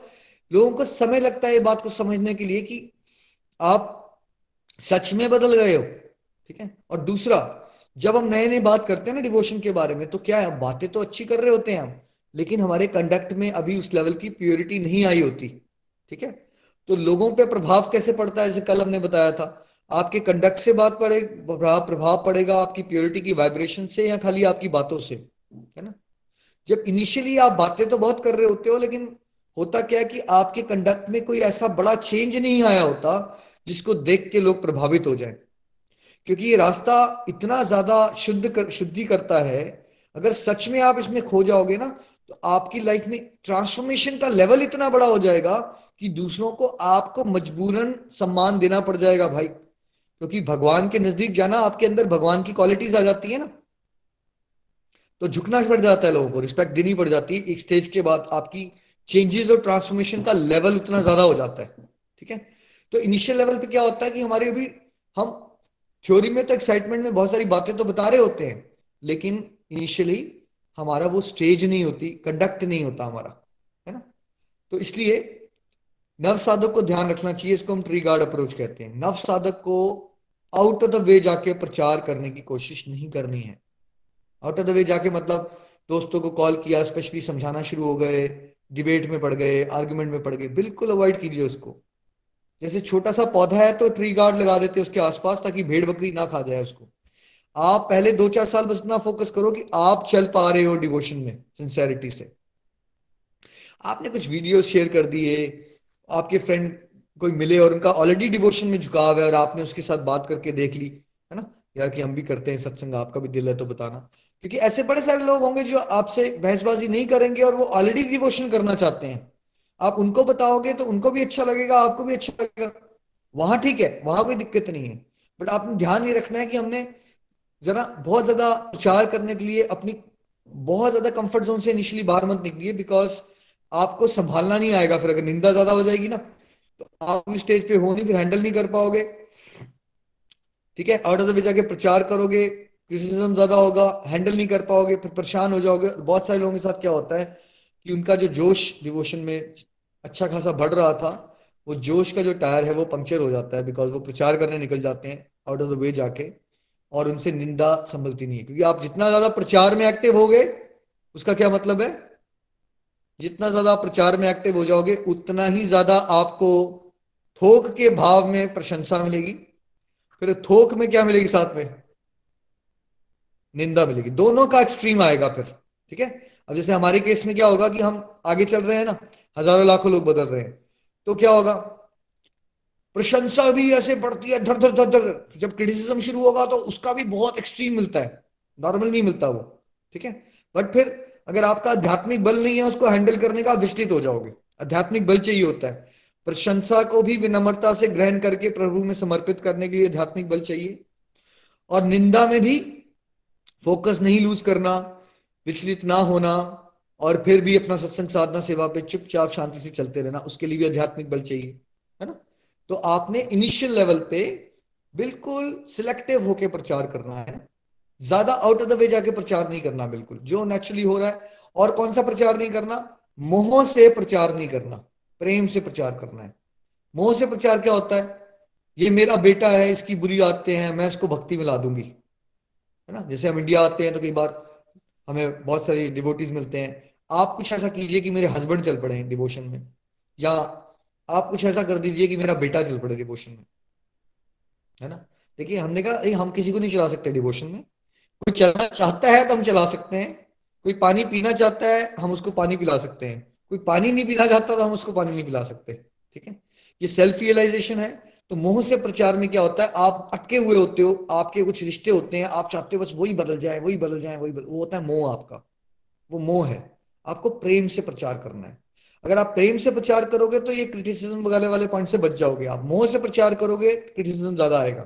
लोगों को समय लगता है ये बात को समझने के लिए कि आप सच में बदल गए हो, ठीक है? और दूसरा जब हम नए नए बात करते हैं ना डिवोशन के बारे में तो क्या है बातें तो अच्छी कर रहे होते हैं हम, लेकिन हमारे कंडक्ट में अभी उस लेवल की प्योरिटी नहीं आई होती, ठीक है? तो लोगों पे प्रभाव कैसे पड़ता है, जैसे कल हमने बताया था, आपके कंडक्ट से बात पड़े, प्रभाव पड़ेगा आपकी प्योरिटी की वाइब्रेशन से या खाली आपकी बातों से, है ना? जब इनिशियली आप बातें तो बहुत कर रहे होते हो, लेकिन होता क्या है कि आपके कंडक्ट में कोई ऐसा बड़ा चेंज नहीं आया होता, जिसको देख के लोग प्रभावित हो जाए। क्योंकि ये रास्ता इतना ज़्यादा शुद्ध कर, शुद्धि करता है अगर सच में आप इसमें खो जाओगे ना तो आपकी लाइफ में ट्रांसफॉर्मेशन का लेवल इतना बड़ा हो जाएगा कि दूसरों को आपको मजबूरन सम्मान देना पड़ जाएगा भाई। क्योंकि भगवान के नज़दीक जाना आपके अंदर भगवान की क्वालिटीज आ जाती है ना। तो झुकना पड़ जाता है लोगों को रिस्पेक्ट देनी पड़ जाती है। एक स्टेज के बाद आपकी चेंजेस और ट्रांसफॉर्मेशन का लेवल उतना ज़्यादा हो जाता है ठीक है? तो इनिशियल लेवल पे क्या होता है कि हमारे अभी हम थ्योरी में तो एक्साइटमेंट में बहुत सारी बातें तो बता रहे होते हैं, लेकिन इनिशियली हमारा वो स्टेज नहीं होती कंडक्ट नहीं होता हमारा, है ना? तो इसलिए नव साधक को ध्यान रखना चाहिए, इसको हम ट्री गार्ड अप्रोच कहते हैं। नव साधक को आउट ऑफ़ द वे जाके प्रचार करने की कोशिश नहीं करनी है। आउट ऑफ़ द वे जाके मतलब दोस्तों को कॉल किया स्पेशली समझाना शुरू हो गए डिबेट में पड़ गए आर्ग्यूमेंट में पड़ गए, बिल्कुल अवॉइड कीजिए उसको। जैसे छोटा सा पौधा है तो ट्री गार्ड लगा देते हैं उसके आसपास ताकि भेड़ बकरी ना खा जाए उसको। आप पहले दो चार साल बस इतना फोकस करो कि आप चल पा रहे हो डिवोशन में सिंसेरिटी से। आपने कुछ वीडियो शेयर कर दिए, आपके फ्रेंड कोई मिले और उनका ऑलरेडी डिवोशन में झुकाव है और आपने उसके साथ बात करके देख ली, है ना? यार कि हम भी करते हैं सत्संग, आपका भी दिल है तो बताना। क्योंकि ऐसे बड़े सारे लोग होंगे जो आपसे बहसबाजी नहीं करेंगे और वो ऑलरेडी डिवोशन करना चाहते हैं। आप उनको बताओगे तो उनको भी अच्छा लगेगा, आपको भी अच्छा लगेगा। वहाँ ठीक है, वहाँ कोई दिक्कत नहीं है। बट आपने ध्यान ये रखना है कि हमने जरा बहुत ज़्यादा प्रचार करने के लिए अपनी बहुत ज़्यादा कंफर्ट जोन से इनिशियली बाहर मत निकलिए बिकॉज़ आपको संभालना नहीं आएगा फिर। अगर निंदा ज़्यादा हो जाएगी ना तो आप स्टेज पे हो नहीं, फिर हैंडल नहीं कर पाओगे। ठीक है? आउट ऑफ़ द वे जाके प्रचार करोगे क्रिटिसिज्म ज़्यादा होगा हैंडल नहीं कर पाओगे, फिर परेशान हो जाओगे। बहुत सारे लोगों के साथ क्या होता है कि उनका जो जोश डिवोशन में अच्छा खासा बढ़ रहा था, वो जोश का जो टायर है वो पंक्चर हो जाता है बिकॉज़ वो प्रचार करने निकल जाते हैं आउट ऑफ़ द वे जाके और उनसे निंदा संभलती नहीं है। क्योंकि आप जितना ज़्यादा प्रचार में एक्टिव हो गए उसका क्या मतलब है? जितना ज़्यादा प्रचार में एक्टिव हो जाओगे, उतना ही ज़्यादा आपको थोक के भाव में प्रशंसा मिलेगी। फिर थोक में क्या मिलेगी साथ में? निंदा मिलेगी। दोनों का एक्सट्रीम आएगा फिर, ठीक है? अब जैसे हमारे केस में क्या होगा कि हम आगे चल रहे हैं ना हज़ारों लाखों लोग बदल रहे हैं। तो क्या होगा? प्रशंसा भी ऐसे बढ़ती है, धर धर धर धर जब क्रिटिसिज्म शुरू होगा तो उसका भी बहुत एक्सट्रीम मिलता है। नॉर्मल नहीं मिलता वो, ठीक है? बट फिर अगर आपका आध्यात्मिक बल नहीं है, उसको हैंडल करने का विचलित हो जाओगे। आध्यात्मिक बल चाहिए होता है। प्रशंसा को भी विनम्रता से ग्रहण करके प्रभु में समर्पित करने के लिए आध्यात्मिक बल चाहिए। और निंदा में भी फोकस नहीं लूज करना, विचलित ना होना और फिर भी अपना सत्संग साधना, सेवा पे चुपचाप शांति से चलते रहना, उसके लिए भी आध्यात्मिक बल चाहिए, है ना? तो आपने इनिशियल लेवल पे बिल्कुल सिलेक्टिव होके प्रचार करना है। ज़्यादा आउट ऑफ़ द वे जाके प्रचार नहीं करना, बिल्कुल। जो नेचुरली हो रहा है, और कौन सा प्रचार नहीं करना? मोह से प्रचार नहीं करना, प्रेम से प्रचार करना है। मोह से प्रचार क्या होता है? ये मेरा बेटा है, इसकी बुरी आदतें हैं, मैं इसको भक्ति में ला दूँगी, है ना? जैसे हम इंडिया आते हैं तो कई बार हमें बहुत सारी डिवोटीज मिलते हैं आप कुछ ऐसा कीजिए कि मेरे हस्बैंड चल पड़े डिवोशन में, या आप कुछ ऐसा कर दीजिए कि मेरा बेटा चल पड़े डिवोशन में, है ना? देखिए, हमने कहा हम किसी को नहीं चला सकते डिवोशन में। कोई चलना चाहता है तो हम चला सकते हैं। कोई पानी पीना चाहता है, हम उसको पानी पिला सकते हैं। कोई पानी नहीं पीना चाहता तो हम उसको पानी नहीं पिला सकते। ठीक है? ये सेल्फ रियलाइजेशन है। तो मोह से प्रचार में क्या होता है? आप अटके हुए होते हो, आपके कुछ रिश्ते होते हैं, आप चाहते हो बस वही बदल जाए, वही बदल जाए, वही बदल, वो होता है मोह आपका। वो मोह है। आपको प्रेम से प्रचार करना है। अगर आप प्रेम से प्रचार करोगे तो ये क्रिटिसिज्म वगैरह वाले पॉइंट से बच जाओगे। आप मोह से प्रचार करोगे क्रिटिसिज्म ज़्यादा आएगा।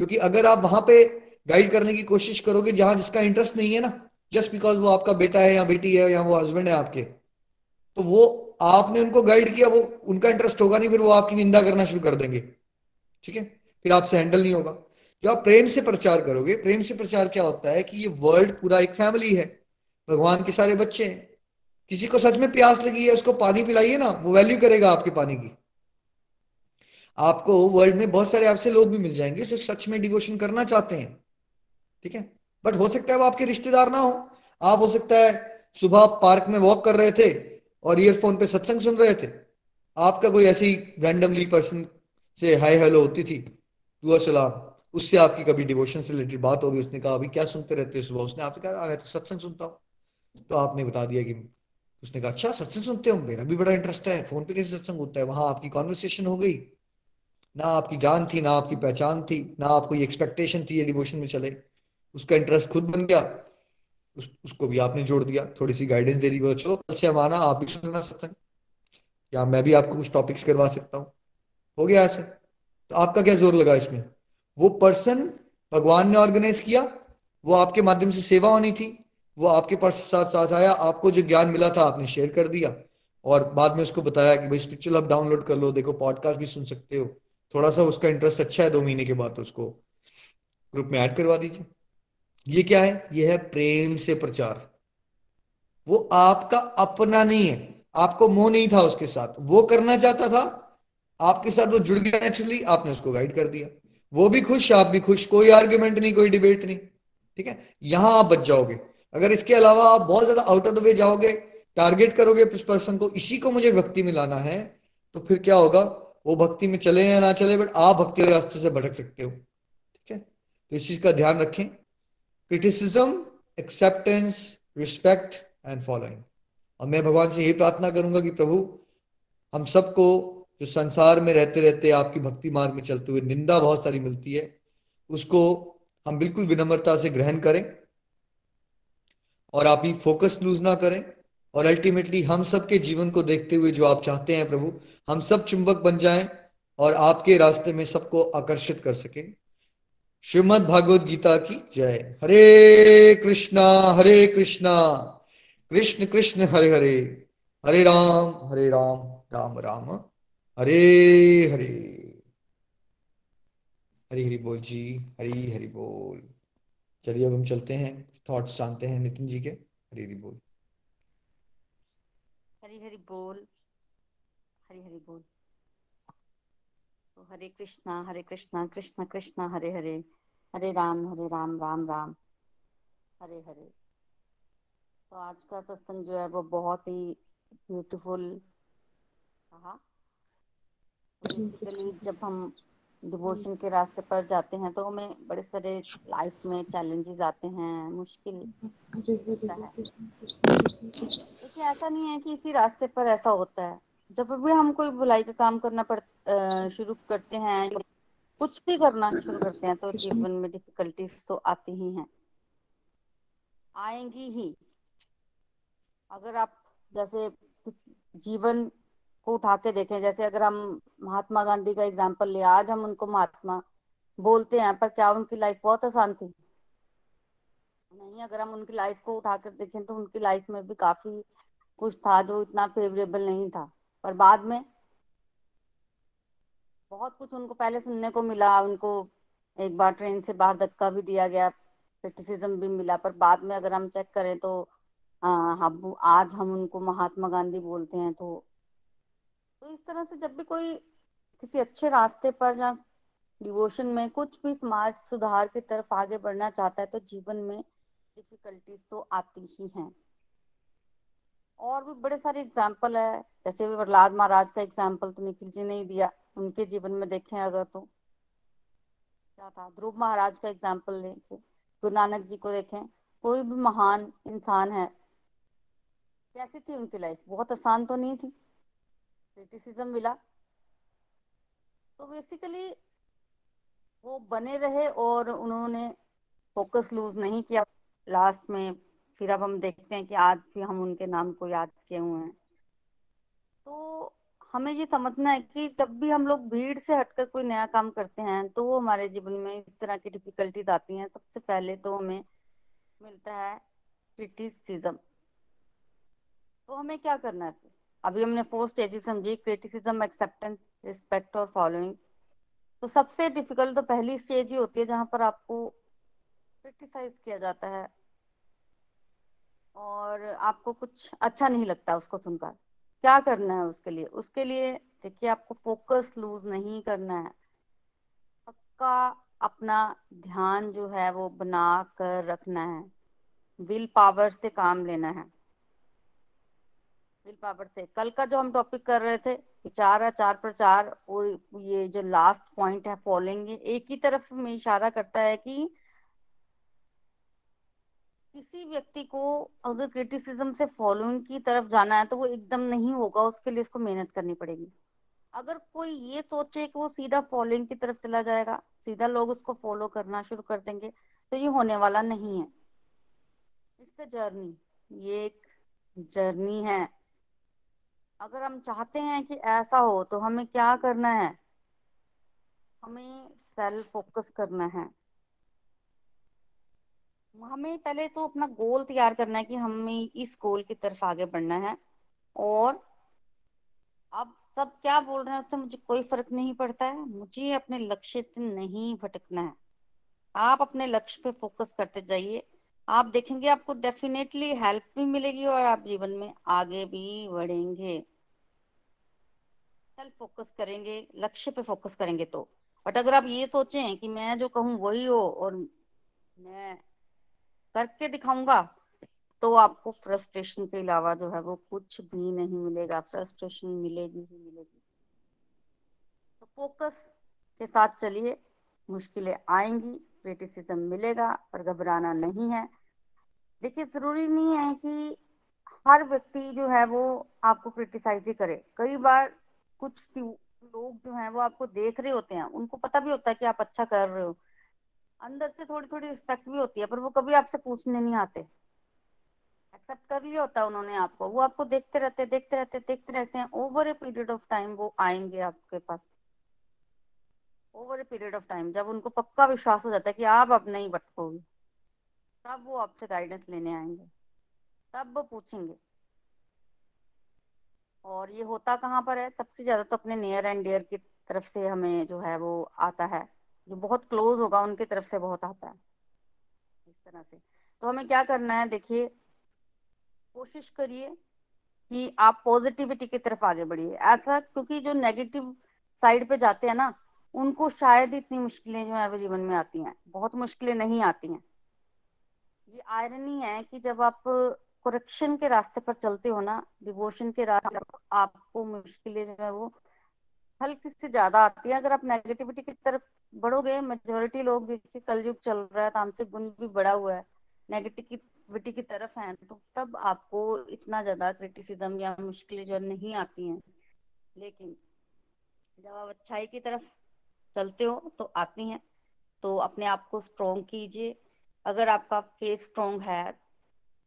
क्योंकि अगर आप वहाँ पे गाइड करने की कोशिश करोगे, जहाँ जिसका इंटरेस्ट नहीं है ना जस्ट बिकॉज़ वो आपका बेटा है या बेटी है या वो हस्बैंड है आपके तो वो आपने उनको गाइड किया, वो उनका इंटरेस्ट होगा नहीं, फिर वो आपकी निंदा करना शुरू कर देंगे। ठीक है? फिर आपसे हैंडल नहीं होगा। जब आप प्रेम से प्रचार करोगे, प्रेम से प्रचार क्या होता है कि ये वर्ल्ड पूरा एक फैमिली है। भगवान के सारे बच्चे हैं। किसी को सच में प्यास लगी है, उसको पानी पिलाइए ना, वो वैल्यू करेगा आपके पानी की। आपको वर्ल्ड में बहुत सारे आपसे लोग भी मिल जाएँगे जो सच में डिवोशन करना चाहते हैं। ठीक है? बट हो सकता है वो आपके रिश्तेदार ना हो। आप, हो सकता है सुबह पार्क में वॉक कर रहे थे और ईयरफोन पे सत्संग सुन रहे थे। आपका कोई ऐसी रैंडमली पर्सन से हाय हेलो होती थी, दुआ, सलाम। उससे आपकी कभी डिवोशन से रिलेटेड बात होगी। उसने कहा, अभी क्या सुनते रहते हो सुबह? उसने आपने कहा तो सत्संग सुनता हूँ। तो आपने बता दिया कि उसने कहा अच्छा सत्संग सुनते हो मेरा भी बड़ा इंटरेस्ट है फ़ोन पे कैसे सत्संग होता है? वहाँ आपकी कॉन्वर्सेशन हो गई। ना आपकी जान थी ना आपकी पहचान थी ना आपको ये एक्सपेक्टेशन थी ये डिवोशन में चले। उसका इंटरेस्ट खुद बन गया। उस, उसको भी आपने जोड़ दिया। थोड़ी सी गाइडेंस दे दी बोलो चलो कल से हम आना आप भी सुनना सत्संग। या मैं भी आपको कुछ टॉपिक्स करवा सकता हूँ। हो गया ऐसे। तो आपका क्या ज़ोर लगा इसमें? वो पर्सन भगवान ने ऑर्गेनाइज किया वो आपके माध्यम से सेवा होनी थी। वो आपके पास साथ साथ आया, आपको जो ज्ञान मिला था, आपने शेयर कर दिया। और बाद में उसको बताया कि भाई स्पिरिचुअल आप डाउनलोड कर लो, देखो पॉडकास्ट भी सुन सकते हो। थोड़ा सा उसका इंटरेस्ट अच्छा है, दो महीने के बाद उसको ग्रुप में ऐड करवा दीजिए। ये क्या है? ये है प्रेम से प्रचार। वो आपका अपना नहीं है। आपको मोह नहीं था उसके साथ। वो करना चाहता था, आपके साथ वो जुड़ गया नेचुरली आपने उसको गाइड कर दिया। वो भी खुश, आप भी खुश, कोई आर्ग्यूमेंट नहीं, कोई डिबेट नहीं। ठीक है? यहाँ आप बच जाओगे। अगर इसके अलावा आप बहुत ज़्यादा आउट ऑफ़ द वे जाओगे टारगेट करोगे उस पर्सन को, इसी को मुझे भक्ति में लाना है तो फिर क्या होगा? वो भक्ति में चले या ना चले बट आप भक्ति के रास्ते से भटक सकते हो। ठीक है? तो इस चीज़ का ध्यान रखें। Criticism acceptance respect and following और मैं भगवान से यही प्रार्थना करूँगा कि प्रभु, हम सबको जो संसार में रहते रहते आपकी भक्ति मार्ग में चलते हुए निंदा बहुत सारी मिलती है, उसको हम बिल्कुल विनम्रता से ग्रहण करें। और आप ही फोकस लूज ना करें। और अल्टीमेटली हम सबके जीवन को देखते हुए जो आप चाहते हैं प्रभु, हम सब चुंबक बन जाएँ और आपके रास्ते में सबको आकर्षित कर सके। श्रीमद भागवत गीता की जय। हरे कृष्णा हरे कृष्णा। कृष्ण कृष्ण, हरे हरे। हरे राम हरे राम राम राम। हरे हरे। हरी हरी बोल जी। हरी हरी बोल। चलिए अब हम चलते हैं। थॉट्स जानते हैं नितिन जी के? हरी हरी बोल। हरी हरी बोल। हरी हरी बोल। तो हरे कृष्णा हरे कृष्णा कृष्ण कृष्ण हरे हरे। हरे राम हरे राम राम राम। हरे हरे। तो आज का सत्संग जो है वो बहुत ही ब्यूटीफुल कहा बेसिकली जब हम डिवोशन के रास्ते पर जाते हैं तो हमें बड़े सारे लाइफ में चैलेंजेस आते हैं मुश्किल होता है। लेकिन ऐसा नहीं है कि इसी रास्ते पर ऐसा होता है। जब भी हम कोई बुलाई का काम करना पड़ शुरू करते हैं कुछ भी करना शुरू करते हैं तो जीवन में डिफिकल्टीज तो आती ही हैं। आएँगी ही। अगर आप जैसे जीवन को उठा के देखें। जैसे अगर हम महात्मा गांधी का एग्ज़ाम्पल ले आज हम उनको महात्मा बोलते हैं पर क्या उनकी लाइफ बहुत आसान थी? नहीं अगर हम उनकी लाइफ को उठा कर देखें तो उनकी लाइफ में भी काफ़ी कुछ था जो इतना फेवरेबल नहीं था। पर बाद में बहुत कुछ उनको पहले सुनने को मिला उनको एक बार ट्रेन से बाहर धक्का भी दिया गया क्रिटिसिज्म भी मिला। पर बाद में अगर हम चेक करें तो आ, हम आज हम उनको महात्मा गांधी बोलते हैं तो तो इस तरह से जब भी कोई किसी अच्छे रास्ते पर या डिवोशन में कुछ भी समाज सुधार की तरफ़ आगे बढ़ना चाहता है तो जीवन में डिफिकल्टीज तो आती ही हैं। और भी बड़े सारे एग्ज़ाम्पल है, जैसे भी प्रहलाद महाराज का एग्ज़ाम्पल तो निखिल जी ने ही दिया, उनके जीवन में देखें अगर तो। क्या था? ध्रुव महाराज का एग्ज़ाम्पल देखें, गुरु नानक जी को देखें, कोई भी महान इंसान है, कैसी थी उनकी लाइफ बहुत आसान तो नहीं थी। क्रिटिसिज्म मिला। तो बेसिकली वो बने रहे और उन्होंने फोकस लूज नहीं किया। लास्ट में फिर अब हम देखते हैं कि आज भी हम उनके नाम को याद किए हुए हैं। तो हमें ये समझना है कि जब भी हम लोग भीड़ से हटकर कोई नया काम करते हैं तो वो हमारे जीवन में इस तरह की डिफिकल्टीज आती हैं। सबसे पहले तो हमें मिलता है क्रिटिसिज्म तो हमें क्या करना है अभी हमने फोर स्टेजेस समझी क्रिटिसिज्म एक्सेप्टेंस रिस्पेक्ट और फॉलोइंग तो सबसे डिफ़िकल्ट तो पहली स्टेज ही होती है जहाँ पर आपको क्रिटिसाइज किया जाता है और आपको कुछ अच्छा नहीं लगता उसको सुनकर। क्या करना है उसके लिए? उसके लिए देखिए, आपको फोकस लूज नहीं करना है। पक्का अपना ध्यान जो है वो बना कर रखना है। विल पावर से काम लेना है। विल पावर से। कल का जो हम टॉपिक कर रहे थे चार है, चार पर चार और ये जो लास्ट पॉइंट है फॉलोइंग एक ही तरफ़ में इशारा करता है कि किसी व्यक्ति को अगर क्रिटिसिज्म से फॉलोइंग की तरफ़ जाना है तो वो एकदम नहीं होगा, उसके लिए इसको मेहनत करनी पड़ेगी। अगर कोई ये सोचे कि वो सीधा फॉलोइंग की तरफ़ चला जाएगा, सीधा लोग उसको फॉलो करना शुरू कर देंगे तो ये होने वाला नहीं है। इट्स अ जर्नी ये एक जर्नी है। अगर हम चाहते हैं कि ऐसा हो तो हमें क्या करना है? हमें सेल्फ फोकस करना है। हमें पहले तो अपना गोल तैयार करना है कि हमें इस गोल की तरफ़ आगे बढ़ना है। और अब सब क्या बोल रहे हैं, उससे मुझे कोई फ़र्क नहीं पड़ता है। मुझे अपने लक्ष्य से नहीं भटकना है। आप अपने लक्ष्य पे फोकस करते जाइए। आप देखेंगे आपको डेफिनेटली हेल्प भी मिलेगी और आप जीवन में आगे भी बढ़ेंगे। सेल्फ फोकस करेंगे, लक्ष्य पे फोकस करेंगे तो। बट अगर आप ये सोचें कि मैं जो कहूँ वही हो और मैं करके दिखाऊँगा तो आपको फ्रस्ट्रेशन के अलावा जो है वो कुछ भी नहीं मिलेगा। फ्रस्ट्रेशन मिलेगी ही मिलेगी। तो फोकस के साथ चलिए। मुश्किलें आएँगी क्रिटिसिज्म मिलेगा पर घबराना नहीं है। देखिए, ज़रूरी नहीं है कि हर व्यक्ति जो है वो आपको क्रिटिसाइज ही करे। कई बार कुछ लोग जो हैं वो आपको देख रहे होते हैं, उनको पता भी होता है कि आप अच्छा कर रहे हो। अंदर से थोड़ी थोड़ी रिस्पेक्ट भी होती है, पर वो कभी आपसे पूछने नहीं आते। एक्सेप्ट कर लिया होता है उन्होंने आपको, वो आपको देखते रहते देखते रहते देखते रहते हैं। Over a period of time वो आएँगे आपके पास। Over a period of time जब उनको पक्का विश्वास हो जाता है कि आप अब नहीं भटकोगे। तब वो आपसे गाइडेंस लेने आएँगे। तब वो पूछेंगे। और ये होता कहाँ पर है? सबसे ज़्यादा तो अपने नियर एंड डियर की तरफ़ से हमें जो है वो आता है। जो बहुत क्लोज होगा, उनकी तरफ़ से बहुत आता है। इस तरह से। तो हमें क्या करना है? देखिए, कोशिश करिए कि आप पॉजिटिविटी की तरफ़ आगे बढ़िए। ऐसा क्योंकि जो नेगेटिव साइड पे जाते हैं ना, उनको शायद इतनी मुश्किलें जो है वो जीवन में आती हैं। बहुत मुश्किलें नहीं आती हैं। ये आयरनी है कि जब आप करेक्शन के रास्ते पर चलते हो ना डिवोशन के रास्ते आपको मुश्किलें जो है वो हल्की से ज़्यादा आती है। अगर आप नेगेटिविटी की तरफ़ बढ़ोगे मेजोरिटी लोग देखिए कलयुग चल रहा है, तांत्रिक गुण भी बड़ा हुआ है। नेगेटिविटी की तरफ़ है तो तब आपको इतना ज़्यादा क्रिटिसिज्म या मुश्किलें जो नहीं आती हैं। लेकिन जब आप अच्छाई की तरफ़ चलते हो तो आती हैं। तो अपने आप को स्ट्रोंग कीजिए। अगर आपका फेस स्ट्रोंग है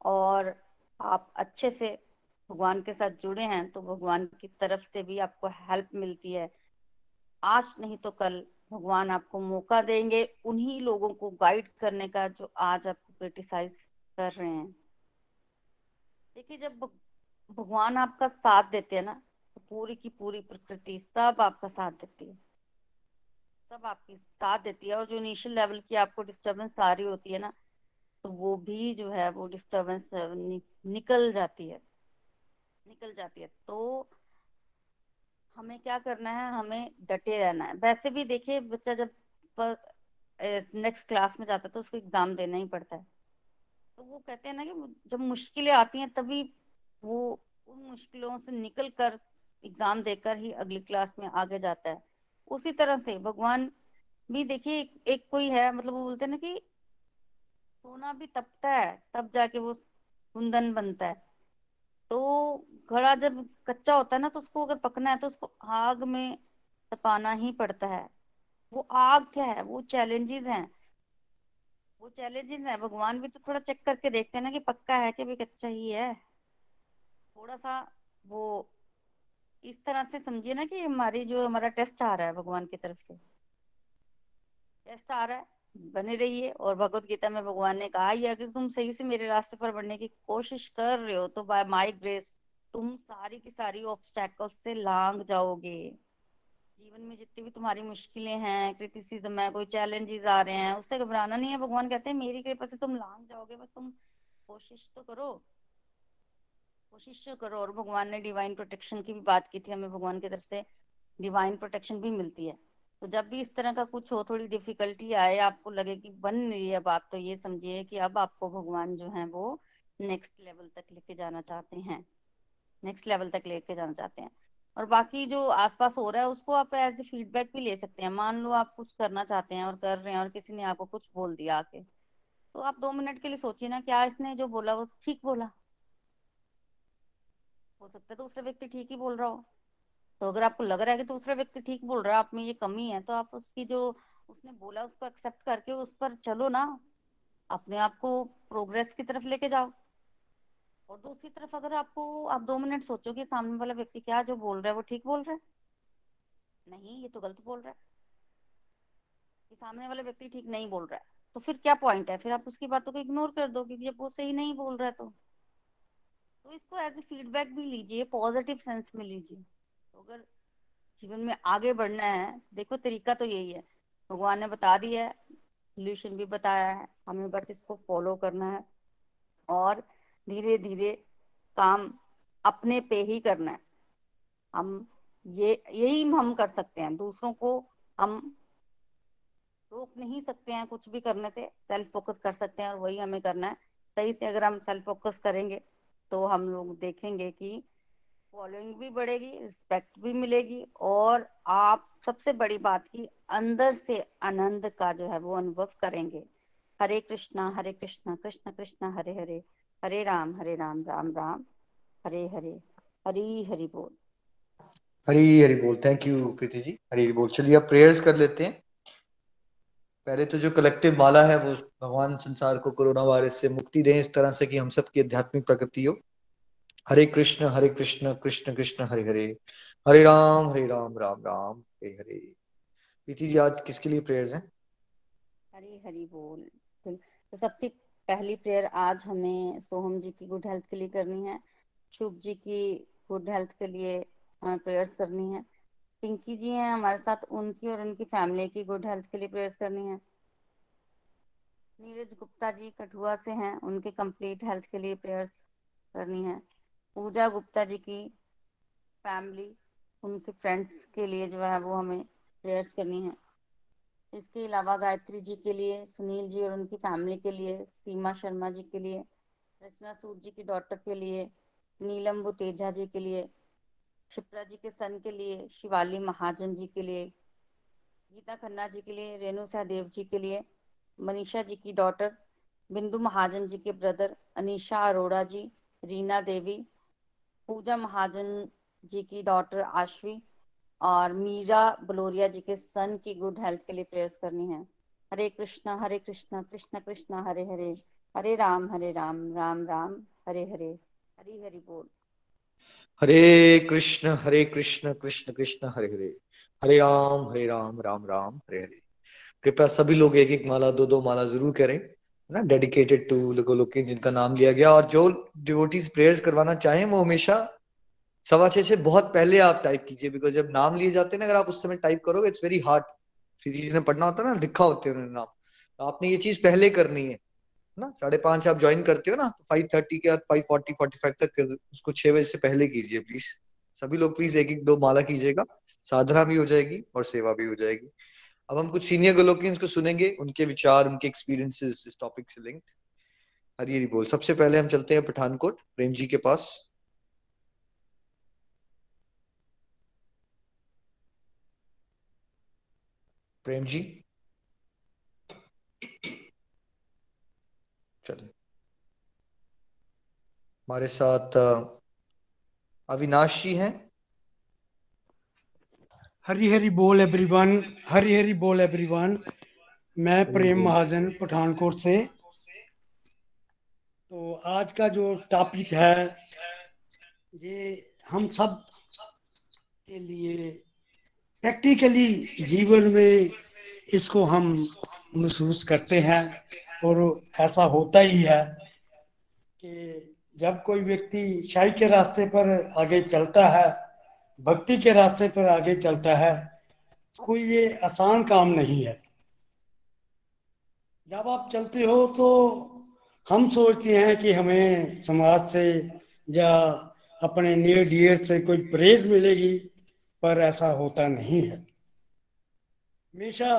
और आप अच्छे से भगवान के साथ जुड़े हैं तो भगवान की तरफ़ से भी आपको हेल्प मिलती है। आज नहीं तो कल भगवान आपको मौका देंगे उन्हीं लोगों को गाइड करने का जो आज आपको क्रिटिसाइज कर रहे हैं। देखिए, जब भगवान आपका साथ देते हैं ना तो पूरी की पूरी प्रकृति सब आपका साथ देती है। सब आपकी साथ देती है और जो इनिशियल लेवल की आपको डिस्टरबेंस आ रही होती है ना तो वो भी जो है वो डिस्टरबेंस नि, निकल जाती है। निकल जाती है। तो हमें क्या करना है? हमें डटे रहना है। वैसे भी देखिए बच्चा जब नेक्स्ट क्लास में जाता है तो उसको एग्ज़ाम देना ही पड़ता है। तो वो कहते हैं ना कि जब मुश्किलें आती हैं तभी वो उन मुश्किलों से निकल कर एग्ज़ाम देकर ही अगली क्लास में आगे जाता है। उसी तरह से। भगवान भी देखिए एक, एक कोई है मतलब वो बोलते हैं ना कि सोना भी तपता है तब जाके वो कुंदन बनता है। तो घड़ा जब कच्चा होता है ना तो उसको अगर पकना है तो उसको आग में तपाना ही पड़ता है। वो आग क्या है? वो चैलेंजेस हैं। वो चैलेंजेस है। भगवान भी तो थोड़ा चेक करके देखते हैं ना कि पक्का है कि भी कच्चा ही है। थोड़ा सा वो इस तरह से समझिए ना कि हमारी जो हमारा टेस्ट आ रहा है भगवान की तरफ़ से। टेस्ट आ रहा है, बने रहिए और भगवत गीता में भगवान ने कहा ही अगर तुम सही से मेरे रास्ते पर बढ़ने की कोशिश कर रहे हो तो बाय माई ग्रेस तुम सारी की सारी ऑब्स्टैकल्स से लांग जाओगे। जीवन में जितनी भी तुम्हारी मुश्किलें हैं क्रिटिसिज्म है, कोई चैलेंजेस आ रहे हैं, उससे घबराना नहीं है। भगवान कहते हैं, मेरी कृपा से तुम लांग जाओगे, बस तुम कोशिश तो करो। कोशिश करो और भगवान ने डिवाइन प्रोटेक्शन की भी बात की थी, हमें भगवान की तरफ़ से डिवाइन प्रोटेक्शन भी मिलती है। तो जब भी इस तरह का कुछ हो, थोड़ी डिफिकल्टी आए, आपको लगे कि बन रही है बात तो ये समझिए कि अब आपको भगवान जो है वो नेक्स्ट लेवल तक लेके जाना चाहते हैं। नेक्स्ट लेवल तक लेके जाना चाहते हैं। और बाकी जो आसपास हो रहा है, उसको आप एज ए फीडबैक भी ले सकते हैं। मान लो आप कुछ करना चाहते हैं और कर रहे हैं और किसी ने आपको कुछ बोल दिया आके। तो आप दो मिनट के लिए सोचिए ना, क्या इसने जो बोला वो ठीक बोला? हो सकता है दूसरा व्यक्ति ठीक ही बोल रहा हो। तो अगर आपको लग रहा है कि दूसरा व्यक्ति ठीक बोल रहा है, आप में ये कमी है तो आप उसकी जो उसने बोला, उसको एक्सेप्ट करके उस पर चलो ना। अपने आप को प्रोग्रेस की तरफ़ लेके जाओ। और दूसरी तरफ़ अगर आपको, आप दो मिनट सोचो कि सामने वाला व्यक्ति क्या जो बोल रहा है, वो ठीक बोल रहा है? नहीं, ये तो गलत बोल रहा है। कि सामने वाला व्यक्ति ठीक नहीं बोल रहा है। तो फिर क्या पॉइंट है? फिर आप उसकी बातों को इग्नोर कर दो, क्योंकि जब वो सही नहीं बोल रहा है तो। तो इसको एज ए फीडबैक भी लीजिए पॉजिटिव सेंस में लीजिए। तो अगर जीवन में आगे बढ़ना है, देखो तरीका तो यही है। भगवान ने बता दिया है सोल्यूशन भी बताया है, हमें बस इसको फॉलो करना है और धीरे धीरे काम अपने पे ही करना है। हम ये, यही हम कर सकते हैं, दूसरों को हम रोक नहीं सकते हैं कुछ भी करने से सेल्फ फोकस कर सकते हैं और वही हमें करना है। सही से अगर हम सेल्फ फोकस करेंगे तो हम लोग देखेंगे कि फॉलोइंग भी बढ़ेगी रिस्पेक्ट भी मिलेगी और आप सबसे बड़ी बात की अंदर से आनंद का जो है वो अनुभव करेंगे। हरे कृष्णा हरे कृष्णा, कृष्ण कृष्ण, हरे हरे हरे राम हरे राम राम राम, हरे हरे, हरी हरि बोल। हरी हरि बोल थैंक यू प्रीति जी। हरी हरि बोल। चलिए अब प्रेयर्स कर लेते हैं। पहले तो जो कलेक्टिव माला है, वो भगवान संसार को कोरोना वायरस से मुक्ति दें, इस तरह से कि हम सबकी आध्यात्मिक प्रगति हो। हरे कृष्ण हरे कृष्ण कृष्ण कृष्ण, हरे हरे। हरे राम हरे राम राम राम, हरे हरे। प्रीति जी, आज किसके लिए प्रेयर्स हैं? हरी हरी बोल। तो सबसे पहली प्रेयर आज हमें सोहम जी की गुड हेल्थ के लिए करनी है। शुभ जी की गुड हेल्थ के लिए हमें प्रेयर्स करनी है। पिंकी जी हैं, हमारे साथ उनकी और उनकी फैमिली की गुड हेल्थ के लिए प्रेयर्स करनी है। नीरज गुप्ता जी कठुआ से हैं, उनके कंप्लीट हेल्थ के लिए प्रेयर्स करनी है। पूजा गुप्ता जी की फैमिली, उनके फ्रेंड्स के लिए जो है वो हमें प्रेयर्स करनी है। इसके अलावा गायत्री जी के लिए, सुनील जी और उनकी फैमिली के लिए, सीमा शर्मा जी के लिए रचना सूद जी की डॉटर के लिए, नीलम बुतेजा जी के लिए क्षिप्रा जी के सन के लिए, शिवाली महाजन जी के लिए, गीता खन्ना जी के लिए, रेणु सहदेव जी के लिए, मनीषा जी की डॉटर बिंदु महाजन जी के ब्रदर अनीशा अरोड़ा जी, रीना देवी, पूजा महाजन जी की डॉटर आशवी, और मीरा बलोरिया जी के सन की गुड हेल्थ के लिए प्रेयर्स करनी है। हरे कृष्णा हरे कृष्णा, कृष्ण, कृष्णा, हरे हरे हरे राम हरे राम राम राम, हरे हरे, हरी हरि बोल। हरे कृष्ण हरे कृष्ण कृष्ण कृष्ण, हरे हरे। हरे राम हरे राम राम राम, हरे हरे। कृपया सभी लोग एक एक माला, दो दो माला ज़रूर करें। ना? डेडिकेटेड टू गोलोकी जिनका नाम लिया गया। और जो डिवोटीज प्रेयर्स करवाना चाहें, वो हमेशा सवा छह से बहुत पहले आप टाइप कीजिए। बिकॉज़ जब नाम लिए जाते हैं ना, अगर आप उस समय टाइप करोगे इट्स वेरी हार्ड फिजिक्स ने पढ़ना होता है ना, लिखा होते हैं उन्होंने नाम। तो आपने ये चीज़ पहले करनी है। ना, साढ़े पाँच आप ज्वाइन करते हो ना तो फाइव थर्टी के बाद फाइव फोर्टी फोर्टी फाइव तक उसको छह बजे से पहले कीजिए प्लीज़ सभी लोग प्लीज़ एक एक दो माला कीजिएगा। साधना भी हो जाएगी और सेवा भी हो जाएगी। अब हम कुछ सीनियर गोलोकियंस को सुनेंगे, उनके विचार, उनके एक्सपीरियंसेस इस टॉपिक से लिंक्ड हरी हरी बोल, सबसे पहले हम चलते हैं पठानकोट, प्रेम जी के पास। प्रेम जी चलिए हमारे साथ अविनाश जी हैं। हरी हरी बोल एवरीवन हरी हरी बोल एवरीवन मैं प्रेम महाजन पठानकोट से। तो आज का जो टॉपिक है ये हम सब के लिए प्रैक्टिकली जीवन में इसको हम महसूस करते हैं और ऐसा होता ही है कि जब कोई व्यक्ति शाही के रास्ते पर आगे चलता है, भक्ति के रास्ते पर आगे चलता है, कोई ये आसान काम नहीं है। जब आप चलते हो तो हम सोचते हैं कि हमें समाज से या अपने नियर डियर से कोई प्रेज मिलेगी, पर ऐसा होता नहीं है। हमेशा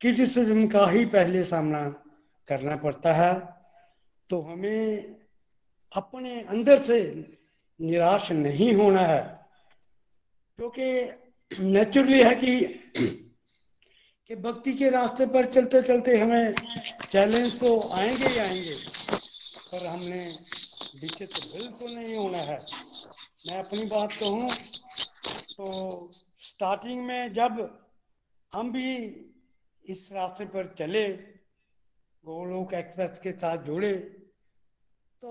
क्रिटिसिज्म का ही पहले सामना करना पड़ता है। तो हमें अपने अंदर से निराश नहीं होना है, क्योंकि नेचुरली है कि कि भक्ति के रास्ते पर चलते चलते हमें चैलेंज तो आएँगे ही आएँगे, पर हमने विचित्र बिल्कुल नहीं होना है। मैं अपनी बात कहूँ तो स्टार्टिंग में जब हम भी इस रास्ते पर चले, गोलोक एक्सप्रेस के साथ जुड़े तो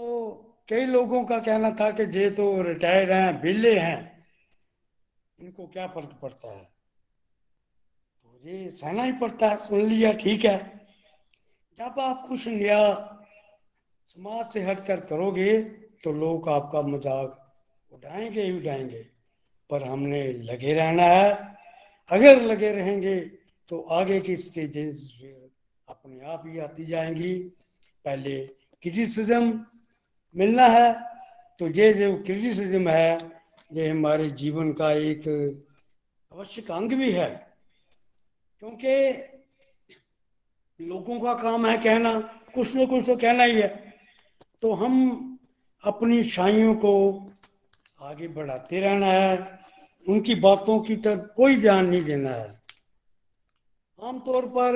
कई लोगों का कहना था कि जे तो रिटायर हैं, बिल्ले हैं, इनको क्या फ़र्क पड़ता है? तो ये सहना ही पड़ता है, सुन लिया, ठीक है। जब आप कुछ नया समाज से हटकर करोगे तो लोग आपका मज़ाक उठाएँगे ही उठाएँगे पर हमने लगे रहना है। अगर लगे रहेंगे तो आगे की स्टेजेस अपने आप ही आती जाएँगी। पहले क्रिटिसिज्म मिलना है तो ये जो क्रिटिसिज्म है ये हमारे जीवन का एक आवश्यक अंग भी है। क्योंकि लोगों का काम है कहना, कुछ न कुछ तो कहना ही है। तो हम अपनी शाइयों को आगे बढ़ाते रहना है, उनकी बातों की तरफ़ कोई ध्यान नहीं देना है। आमतौर पर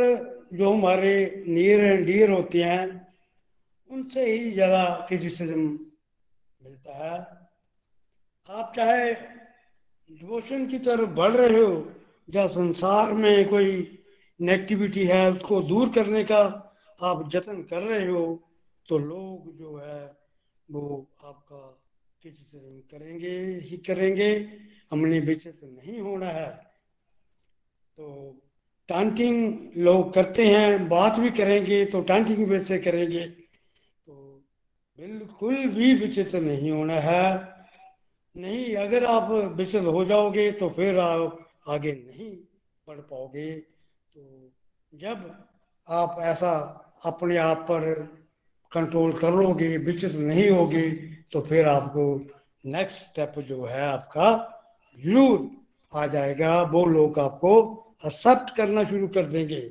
जो हमारे नियर एंड डियर होते हैं उनसे ही ज़्यादा क्रिटिसिज्म मिलता है। आप चाहे डिवोशन की तरफ़ बढ़ रहे हो, या संसार में कोई नेगेटिविटी है, उसको दूर करने का आप जतन कर रहे हो तो लोग जो है, वो आपका क्रिटिसिज्म करेंगे ही करेंगे। हमने बीच से नहीं होना है। तो टांटिंग लोग करते हैं, बात भी करेंगे तो टांटिंग वैसे करेंगे। बिल्कुल भी विचित्र नहीं होना है। नहीं, अगर आप विचल हो जाओगे तो फिर आप आगे नहीं बढ़ पाओगे। तो जब आप ऐसा अपने आप पर कंट्रोल कर लोगे विचलित नहीं होगे तो फिर आपको नेक्स्ट स्टेप जो है आपका ज़रूर आ जाएगा। वो लोग आपको एक्सेप्ट करना शुरू कर देंगे।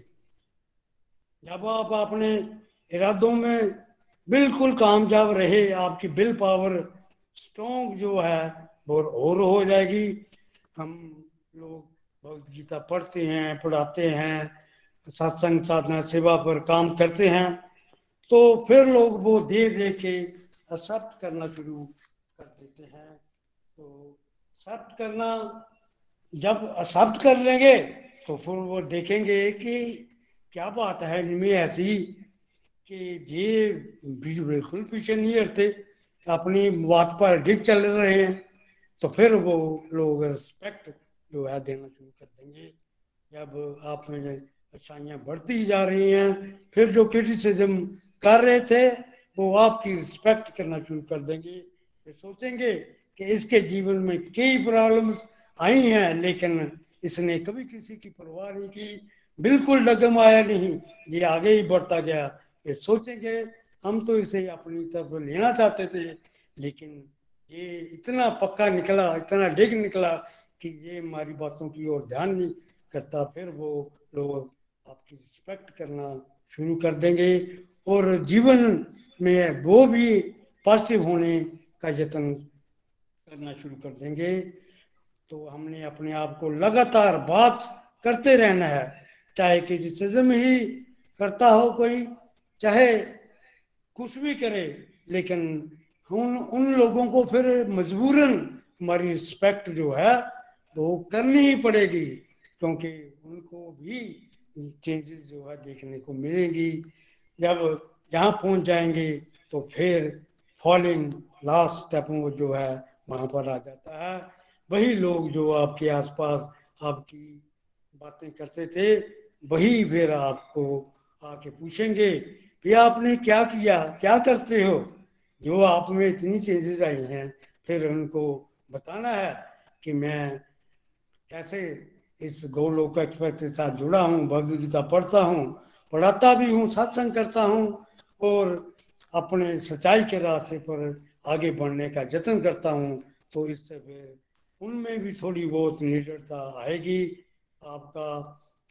जब आप अपने इरादों में बिल्कुल कामयाब रहे, आपकी बिल पावर स्ट्रॉन्ग जो है वो और हो जाएगी। हम लोग भगवत गीता पढ़ते हैं, पढ़ाते हैं, सत्संग साधना, सेवा पर काम करते हैं तो फिर लोग वो दे दे के एक्सेप्ट करना शुरू कर देते हैं। तो एक्सेप्ट करना, जब एक्सेप्ट कर लेंगे तो फिर वो देखेंगे कि क्या बात है, इनमें ऐसी कि ये बिल्कुल पीछे नहीं हटते अपनी बात पर डिग चल रहे हैं तो फिर वो लोग रिस्पेक्ट जो है देना शुरू कर देंगे। जब आप में अच्छाइयाँ बढ़ती जा रही हैं, फिर जो क्रिटिसिज्म कर रहे थे, वो आपकी रिस्पेक्ट करना शुरू कर देंगे। फिर सोचेंगे कि इसके जीवन में कई प्रॉब्लम्स आई हैं, लेकिन इसने कभी किसी की परवाह नहीं की। बिल्कुल डगम आया नहीं, ये आगे ही बढ़ता गया। फिर सोचेंगे। हम तो इसे अपनी तरफ़ लेना चाहते थे, लेकिन ये इतना पक्का निकला, इतना डिग निकला कि ये हमारी बातों की ओर ध्यान नहीं करता। फिर वो लोग आपकी रिस्पेक्ट करना शुरू कर देंगे और जीवन में वो भी पॉजिटिव होने का यत्न करना शुरू कर देंगे। तो हमने अपने आप को लगातार बात करते रहना है। चाहे क्रिटिसिज्म ही करता हो कोई चाहे कुछ भी करे, लेकिन उन उन लोगों को फिर मजबूरन हमारी रिस्पेक्ट जो है, वो करनी ही पड़ेगी, क्योंकि उनको भी चेंजेस जो है देखने को मिलेंगी। जब यहाँ पहुँच जाएँगे तो फिर फॉलिंग लास्ट स्टेप वो जो है, वहाँ पर आ जाता है। वही लोग जो आपके आसपास आपकी बातें करते थे, वही फिर आपको आके पूछेंगे। कि आपने क्या किया? क्या करते हो? जो आप में इतनी चेंजेस आई हैं, फिर उनको बताना है कि मैं कैसे इस गौलोक एक्सप्रेस के साथ जुड़ा हूँ, भगवद गीता पढ़ता हूँ, पढ़ाता भी हूँ, सत्संग करता हूँ और अपने सच्चाई के रास्ते पर आगे बढ़ने का जतन करता हूँ तो इससे फिर उनमें भी थोड़ी बहुत निडरता आएगी। आपका,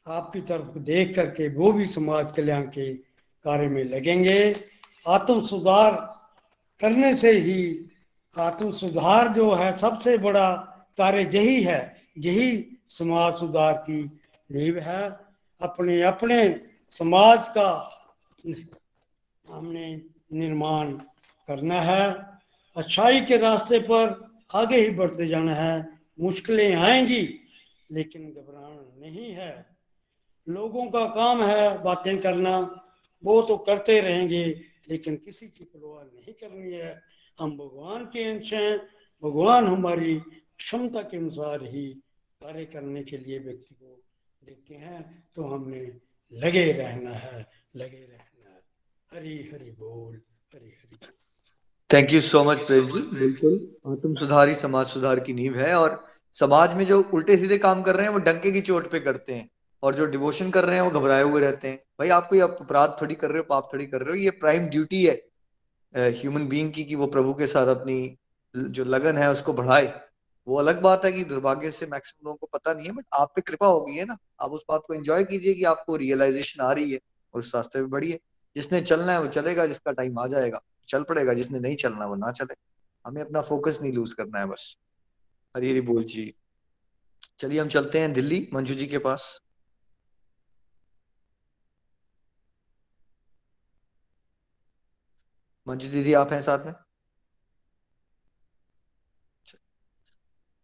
आपकी तरफ़ देख करके, वो भी समाज कल्याण के कार्य में लगेंगे। आत्म सुधार करने से ही आत्म सुधार जो है सबसे बड़ा कार्य यही है। यही समाज सुधार की नींव है। अपने अपने समाज का हमने निर्माण करना है। अच्छाई के रास्ते पर आगे ही बढ़ते जाना है। मुश्किलें आएँगी, लेकिन घबराना नहीं है। लोगों का काम है बातें करना। वो तो करते रहेंगे लेकिन किसी की परवाह नहीं करनी है। हम भगवान के अंश हैं। भगवान हमारी क्षमता के अनुसार ही कार्य करने के लिए व्यक्ति को देते हैं। तो हमने लगे रहना है लगे रहना है। हरी हरी बोल Hari Hari thank you so much Prem ji बिल्कुल आत्म सुधार ही समाज सुधार की नींव है और समाज में जो उल्टे सीधे काम कर रहे हैं वो डंके की चोट पे करते हैं। और जो डिवोशन कर रहे हैं वो घबराए हुए रहते हैं। भाई, आप कोई अपराध थोड़ी कर रहे हो, पाप थोड़ी कर रहे हो, ये प्राइम ड्यूटी है। ह्यूमन बीइंग की कि वो प्रभु के साथ अपनी जो लगन है उसको बढ़ाए। वो अलग बात है कि दुर्भाग्य से मैक्सिमम लोगों को पता नहीं है बट आप पे कृपा होगी, है ना? आप उस बात को एंजॉय कीजिए कि आपको रियलाइजेशन आ रही है और उस रास्ते में बढ़िए। जिसने चलना है वो चलेगा, जिसका टाइम आ जाएगा चल पड़ेगा, जिसने नहीं चलना वो ना चले। हमें अपना फोकस नहीं लूज करना है बस। हरी हरी बोल जी। चलिए हम चलते हैं दिल्ली, मंजू जी के पास। मंजू दीदी, आप हैं साथ में?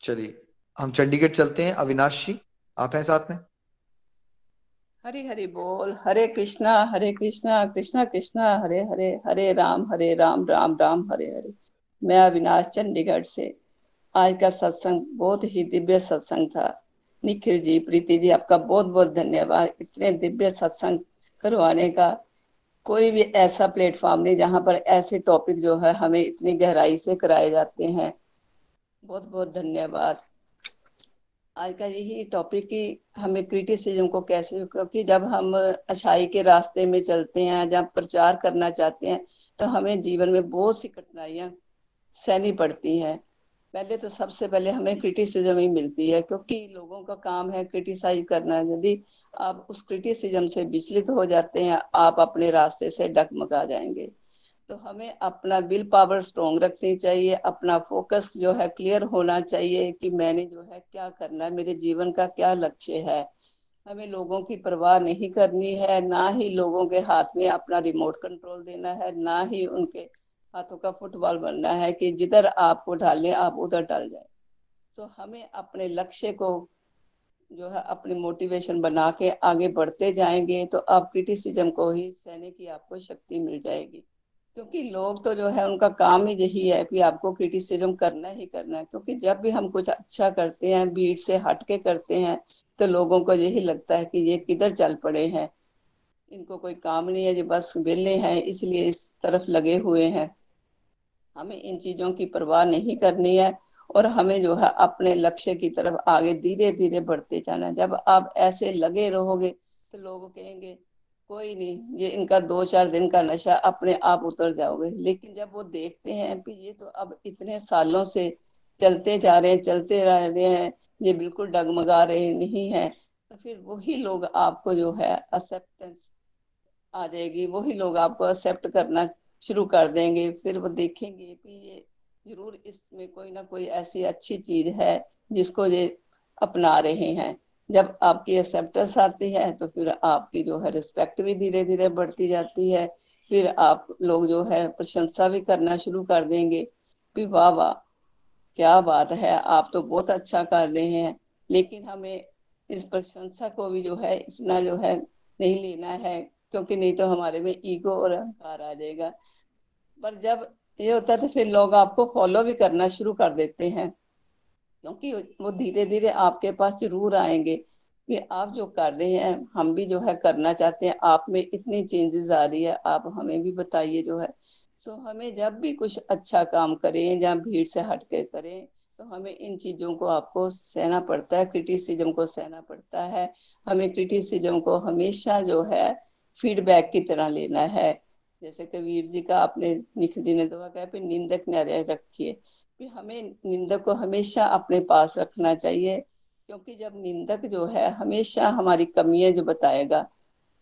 चलिए, हम चंडीगढ़ चलते हैं। अविनाश जी, आप हैं साथ में? हरी हरी बोल। हरे कृष्णा हरे कृष्णा कृष्णा कृष्णा, हरे हरे हरे राम हरे राम राम राम, हरे हरे। मैं अविनाश, चंडीगढ़ से। आज का सत्संग बहुत ही दिव्य सत्संग था। निखिल जी, प्रीति जी, आपका बहुत बहुत धन्यवाद। इतने दिव्य सत्संग करवाने का कोई भी ऐसा प्लेटफॉर्म नहीं जहाँ पर ऐसे टॉपिक जो है हमें इतनी गहराई से कराए जाते हैं। बहुत बहुत धन्यवाद। आज का यही टॉपिक कि हमें क्रिटिसिज्म को कैसे, क्योंकि जब हम अच्छाई के रास्ते में चलते हैं, जब प्रचार करना चाहते हैं तो हमें जीवन में बहुत सी कठिनाइयाँ सहनी पड़ती हैं। पहले तो सबसे पहले हमें क्रिटिसिज्म ही मिलती है, क्योंकि लोगों का काम है क्रिटिसाइज करना। यदि आप उस क्रिटिसिज्म से विचलित हो जाते हैं, आप अपने रास्ते से डगमगा जाएँगे। तो हमें अपना विल पावर स्ट्रोंग रखनी चाहिए, अपना फोकस जो है क्लियर होना चाहिए कि मैंने जो है क्या करना है, मेरे जीवन का क्या लक्ष्य है। हमें लोगों की परवाह नहीं करनी है, ना ही लोगों के हाथ में अपना रिमोट कंट्रोल देना है, ना ही उनके हाथों का फुटबॉल बनना है कि जिधर आपको ढालें, आप उधर डाल जाए। तो हमें अपने लक्ष्य को जो है अपनी मोटिवेशन बना के आगे बढ़ते जाएँगे तो आप क्रिटिसिज्म को ही, सहने की आपको शक्ति मिल जाएगी। क्योंकि लोग तो जो है उनका काम ही यही है कि आपको क्रिटिसिज्म करना ही करना है। क्योंकि जब भी हम कुछ अच्छा करते हैं, भीड़ से हट के करते हैं तो लोगों को यही लगता है कि ये किधर चल पड़े हैं। इनको कोई काम नहीं है जो बस वेले हैं, इसलिए इस तरफ़ लगे हुए हैं। हमें इन चीज़ों की परवाह नहीं करनी है। और हमें जो है अपने लक्ष्य की तरफ़ आगे धीरे धीरे बढ़ते जाना जब आप ऐसे लगे रहोगे तो लोग कहेंगे, कोई नहीं, ये इनका दो चार दिन का नशा अपने आप उतर जाओगे। लेकिन जब वो देखते हैं कि ये तो अब इतने सालों से चलते जा रहे हैं, चलते रह रहे हैं, ये बिल्कुल डगमगा रहे नहीं है तो फिर वही लोग आपको जो है एक्सेप्टेंस आ जाएगी, वही लोग आपको एक्सेप्ट करना शुरू कर देंगे। फिर वो देखेंगे कि ये ज़रूर इसमें कोई ना कोई ऐसी अच्छी चीज़ है जिसको ये अपना रहे हैं। जब आपकी एक्सेप्टेंस आती है तो फिर आपकी जो है रिस्पेक्ट भी धीरे धीरे बढ़ती जाती है। फिर आप लोग जो है प्रशंसा भी करना शुरू कर देंगे। कि वाह वाह, क्या बात है, आप तो बहुत अच्छा कर रहे हैं। लेकिन हमें इस प्रशंसा को भी जो है, इतना जो है नहीं लेना है, क्योंकि नहीं तो हमारे में ईगो और अहंकार आ जाएगा। पर जब ये होता है तो फिर लोग आपको फॉलो भी करना शुरू कर देते हैं। क्योंकि वो धीरे धीरे आपके पास ज़रूर आएँगे कि आप जो कर रहे हैं, हम भी जो है करना चाहते हैं। आप में इतनी चेंजेस आ रही है, आप हमें भी बताइए जो है। सो हमें जब भी कुछ अच्छा काम करें या भीड़ से हट के करें तो हमें इन चीज़ों को आपको सहना पड़ता है क्रिटिसिज्म को सहना पड़ता है। हमें क्रिटिसिज्म को हमेशा जो है फीडबैक की तरह लेना है। जैसे कबीर जी का आपने निख जी ने दुआ कहा, फिर निंदक न रखिए। कि हमें, निंदक को हमेशा अपने पास रखना चाहिए, क्योंकि जब निंदक जो है, हमेशा हमारी कमियाँ जो बताएगा,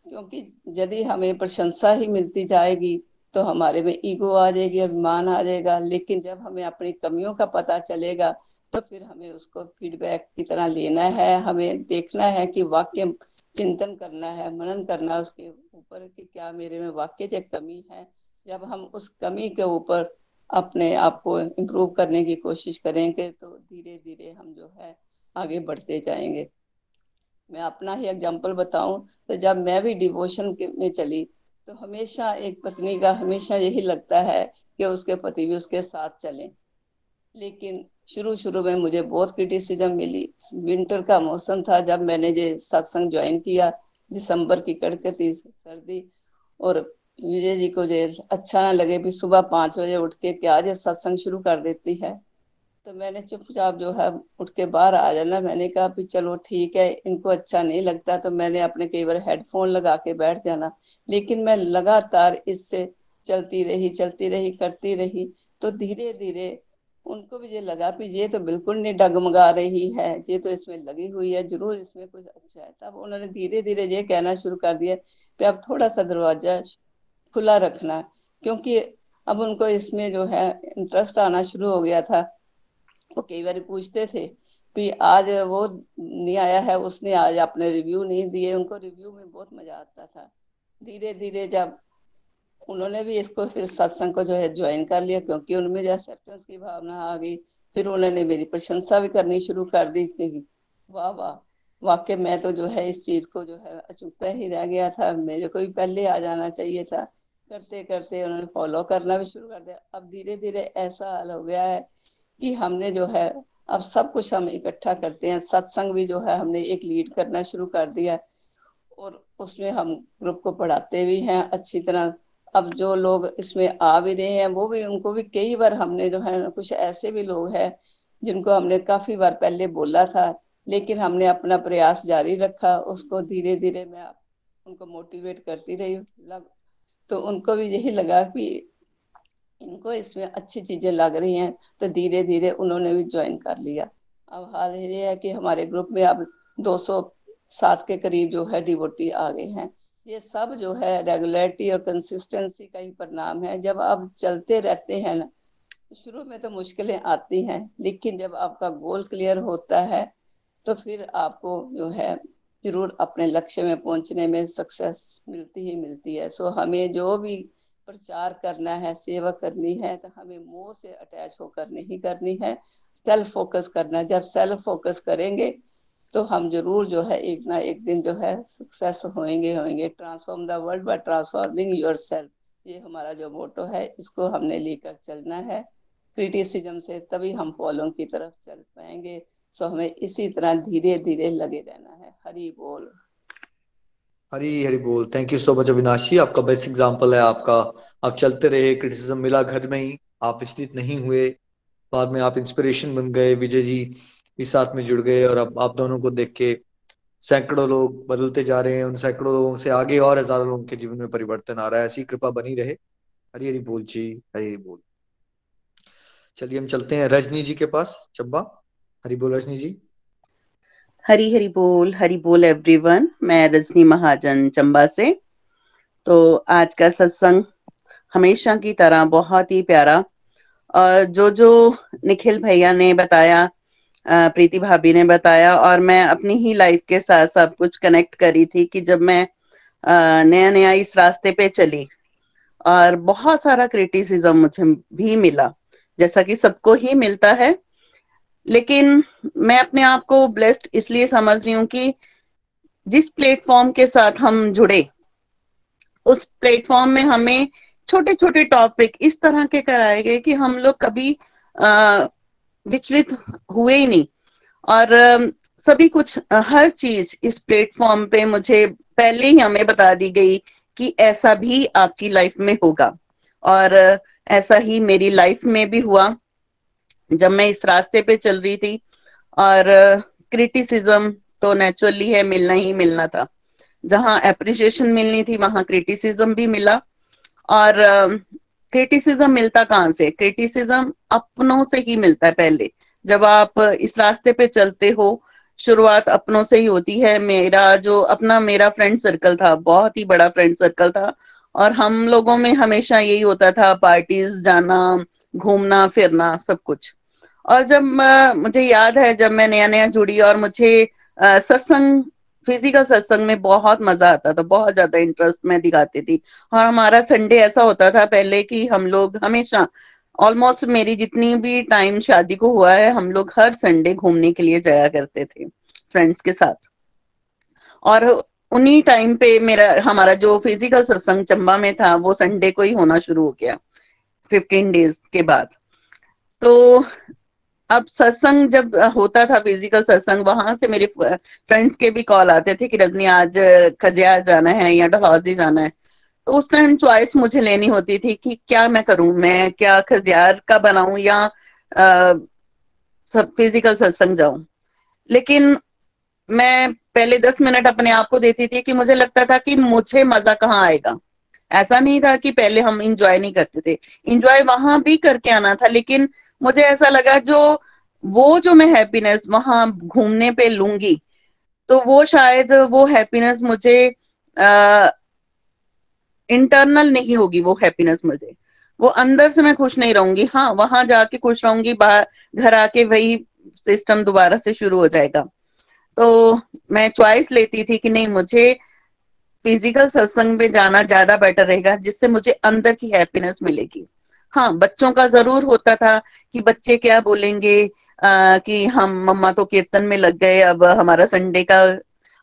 क्योंकि यदि हमें प्रशंसा ही मिलती जाएगी तो हमारे में ईगो आ जाएगी, अभिमान आ जाएगा। लेकिन जब हमें अपनी कमियों का पता चलेगा तो फिर हमें उसको फीडबैक की तरह लेना है, हमें देखना है कि वाक्य चिंतन करना है, मनन करना है उसके ऊपर कि क्या मेरे में वाक्य जो कमी है? जब हम उस कमी के ऊपर अपने आप को इम्प्रूव करने की कोशिश करेंगे तो धीरे धीरे हम जो है आगे बढ़ते जाएँगे। मैं अपना ही एग्ज़ाम्पल बताऊँ तो जब मैं भी डिवोशन में चली तो हमेशा एक पत्नी का हमेशा यही लगता है कि उसके पति भी उसके साथ चलें। लेकिन शुरू शुरू में मुझे बहुत क्रिटिसिज्म मिली। विंटर का मौसम था, जब मैंने ये सत्संग ज्वाइन किया दिसंबर की कड़कती सर्दी और विजय जी को जो अच्छा ना लगे, भी सुबह पाँच बजे उठ के क्या जो सत्संग शुरू कर देती है। तो मैंने चुपचाप जो है उठ के बाहर आ जाना। मैंने कहा भी चलो ठीक है, इनको अच्छा नहीं लगता। तो मैंने अपने कई बार हेडफोन लगा के बैठ जाना। लेकिन मैं लगातार इससे चलती रही चलती रही, करती रही। तो धीरे धीरे उनको भी ये लगा कि ये तो बिल्कुल नहीं डगमगा रही है, ये तो इसमें लगी हुई है, ज़रूर इसमें कुछ अच्छा है। तब उन्होंने धीरे धीरे ये कहना शुरू कर दिया कि अब थोड़ा सा दरवाज़ा खुला रखना, क्योंकि अब उनको इसमें जो है इंटरेस्ट आना शुरू हो गया था। वो कई बार पूछते थे कि आज वो नहीं आया है, उसने आज अपने रिव्यू नहीं दिए, उनको रिव्यू में बहुत मज़ा आता था। धीरे धीरे जब उन्होंने भी इसको फिर सत्संग को जो है ज्वाइन कर लिया, क्योंकि उनमें जो एक्सेप्टेंस की भावना आ गई। फिर उन्होंने मेरी प्रशंसा भी करनी शुरू कर दी कि वाह वाह, वाकई मैं तो जो है इस चीज़ को जो है अचूकता ही रह गया था। मेरे को भी पहले आ जाना चाहिए था। करते करते उन्होंने फॉलो करना भी शुरू कर दिया। अब धीरे धीरे ऐसा हाल हो गया है कि हमने जो है, अब सब कुछ हम इकट्ठा करते हैं। सत्संग भी जो है हमने एक लीड करना शुरू कर दिया और उसमें हम ग्रुप को पढ़ाते भी हैं, अच्छी तरह अब जो लोग इसमें आ भी रहे हैं, वो भी, उनको भी कई बार हमने जो है, कुछ ऐसे भी लोग हैं, जिनको हमने काफ़ी बार पहले बोला था, लेकिन हमने अपना प्रयास जारी रखा, उसको धीरे धीरे मैं उनको मोटिवेट करती रही, लग तो उनको भी यही लगा कि इनको इसमें अच्छी चीज़ें लग रही हैं तो धीरे धीरे उन्होंने भी ज्वाइन कर लिया। अब हाल ये है कि हमारे ग्रुप में अब 207 के करीब जो है डिवोटी आ गए हैं। ये सब जो है रेगुलरिटी और कंसिस्टेंसी का ही परिणाम है। जब आप चलते रहते हैं ना तो शुरू में तो मुश्किलें आती हैं, लेकिन जब आपका गोल क्लियर होता है तो फिर आपको जो है ज़रूर अपने लक्ष्य में पहुँचने में सक्सेस मिलती ही मिलती है। सो हमें जो भी प्रचार करना है, सेवा करनी है तो हमें मोह से अटैच होकर नहीं करनी है। सेल्फ फोकस करना, जब सेल्फ फोकस करेंगे तो हम ज़रूर जो है एक ना एक दिन जो है सक्सेस होंगे होंगे transform the world by transforming yourself ये हमारा जो मोटो है, इसको हमने लेकर चलना है। क्रिटिसिज्म से तभी हम फॉलों की तरफ़ चल पाएँगे। सो हमें इसी तरह धीरे धीरे लगे रहना है। हरी बोल। हरी हरी बोल। थैंक यू सो मच अविनाशी। आपका बेस्ट एग्जांपल है आपका। आप चलते रहे क्रिटिसिज्म मिला घर में ही। आप विचलित नहीं हुए। बाद में आप इंस्पिरेशन बन गए, विजय जी। इस साथ में जुड़ गए और अब आप दोनों को देख के सैकड़ों लोग बदलते जा रहे हैं। उन सैकड़ों लोगों से आगे और हज़ारों लोगों के जीवन में परिवर्तन आ रहा है। ऐसी कृपा बनी रहे। हरी हरी बोल जी, हरी हरी बोल। चलिए, हम चलते हैं रजनी जी के पास। चब्बा हरी बोल रजनी जी। हरी हरी बोल हरी बोल एवरीवन मैं रजनी महाजन चंबा से। तो आज का सत्संग हमेशा की तरह बहुत ही प्यारा। और जो जो निखिल भैया ने बताया प्रीति भाभी ने बताया और मैं अपनी ही लाइफ के साथ सब कुछ कनेक्ट करी थी कि जब मैं नया नया इस रास्ते पे चली और बहुत सारा क्रिटिसिज्म मुझे भी मिला। जैसा कि सबको ही मिलता है लेकिन मैं अपने आप को ब्लेस्ड इसलिए समझ रही हूँ कि जिस प्लेटफॉर्म के साथ हम जुड़े उस प्लेटफॉर्म में हमें छोटे छोटे टॉपिक इस तरह के कराए गए कि हम लोग कभी आ, विचलित हुए ही नहीं। और सभी कुछ हर चीज़ इस प्लेटफॉर्म पे मुझे पहले ही हमें बता दी गई कि ऐसा भी आपकी लाइफ में होगा। और, ऐसा ही मेरी लाइफ में भी हुआ, जब मैं इस रास्ते पे चल रही थी। और क्रिटिसिज्म तो नेचुरली है, मिलना ही मिलना था। जहाँ अप्रिशिएशन मिलनी थी, वहाँ क्रिटिसिज्म भी मिला। और क्रिटिसिज्म मिलता कहाँ से? क्रिटिसिज्म अपनों से ही मिलता है पहले। जब आप इस रास्ते पे चलते हो, शुरुआत अपनों से ही होती है। मेरा जो अपना मेरा फ्रेंड सर्कल था, बहुत ही बड़ा फ्रेंड सर्कल था। और हम लोगों में हमेशा यही होता था पार्टीज़ जाना, घूमना, फिरना, सब कुछ। और जब मुझे याद है जब मैं नया नया जुड़ी और मुझे सत्संग फ़िज़िकल सत्संग में बहुत मज़ा आता था, बहुत ज़्यादा इंटरेस्ट मैं दिखाती थी। और हमारा संडे ऐसा होता था पहले कि हम लोग हमेशा ऑलमोस्ट मेरी जितनी भी टाइम शादी को हुआ है, हम लोग हर संडे घूमने के लिए जाया करते थे फ्रेंड्स के साथ। और उन्हीं टाइम पे मेरा, हमारा जो फ़िज़िकल सत्संग चंबा में था, वो संडे को ही होना शुरू हो गया फिफ्टीन डेज़ के बाद। तो अब सत्संग जब होता था फ़िज़िकल सत्संग, वहाँ से मेरे फ्रेंड्स के भी कॉल आते थे कि रजनी आज खजियार जाना है या डलहौजी जाना है। तो उस टाइम चॉइस मुझे लेनी होती थी कि क्या मैं करूँ? मैं क्या खजियार का बनाऊँ या सब फ़िज़िकल सत्संग जाऊँ? लेकिन मैं पहले दस मिनट अपने आप को देती थी कि मुझे लगता था कि मुझे मज़ा कहाँ आएगा। ऐसा नहीं था कि पहले हम इंजॉय नहीं करते थे। इंजॉय वहाँ भी करके आना था, लेकिन मुझे ऐसा लगा जो वो जो मैं हैप्पीनेस वहाँ घूमने पे लूँगी तो वो शायद वो हैप्पीनेस मुझे आ, इंटरनल नहीं होगी वो हैप्पीनेस मुझे। वो अंदर से मैं खुश नहीं रहूँगी। हाँ वहाँ जाके खुश रहूँगी बाहर घर आके वही सिस्टम दोबारा से शुरू हो जाएगा। तो मैं चॉइस लेती थी कि नहीं मुझे फ़िज़िकल सत्संग में जाना ज़्यादा बेटर रहेगा जिससे मुझे अंदर की हैप्पीनेस मिलेगी। हाँ बच्चों का ज़रूर होता था कि बच्चे क्या बोलेंगे आ, कि हम मम्मा तो कीर्तन में लग गए अब हमारा संडे का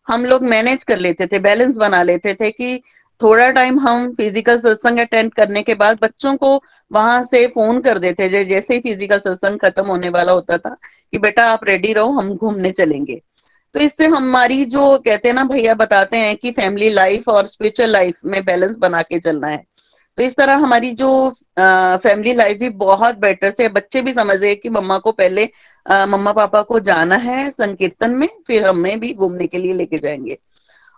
हम लोग मैनेज कर लेते थे बैलेंस बना लेते थे कि थोड़ा टाइम हम फ़िज़िकल सत्संग अटेंड करने के बाद बच्चों को वहाँ से फ़ोन कर देते थे जैसे ही फ़िज़िकल सत्संग खत्म होने वाला होता था कि बेटा आप रेडी रहो हम घूमने चलेंगे। तो इससे हमारी जो कहते हैं ना भैया बताते हैं कि फैमिली लाइफ और स्पिरिचुअल लाइफ में बैलेंस बना के चलना है। तो इस तरह हमारी जो फैमिली लाइफ भी बहुत बेटर से बच्चे भी समझे कि मम्मा को पहले मम्मा पापा को जाना है संकीर्तन में फिर हमें भी घूमने के लिए लेके जाएँगे।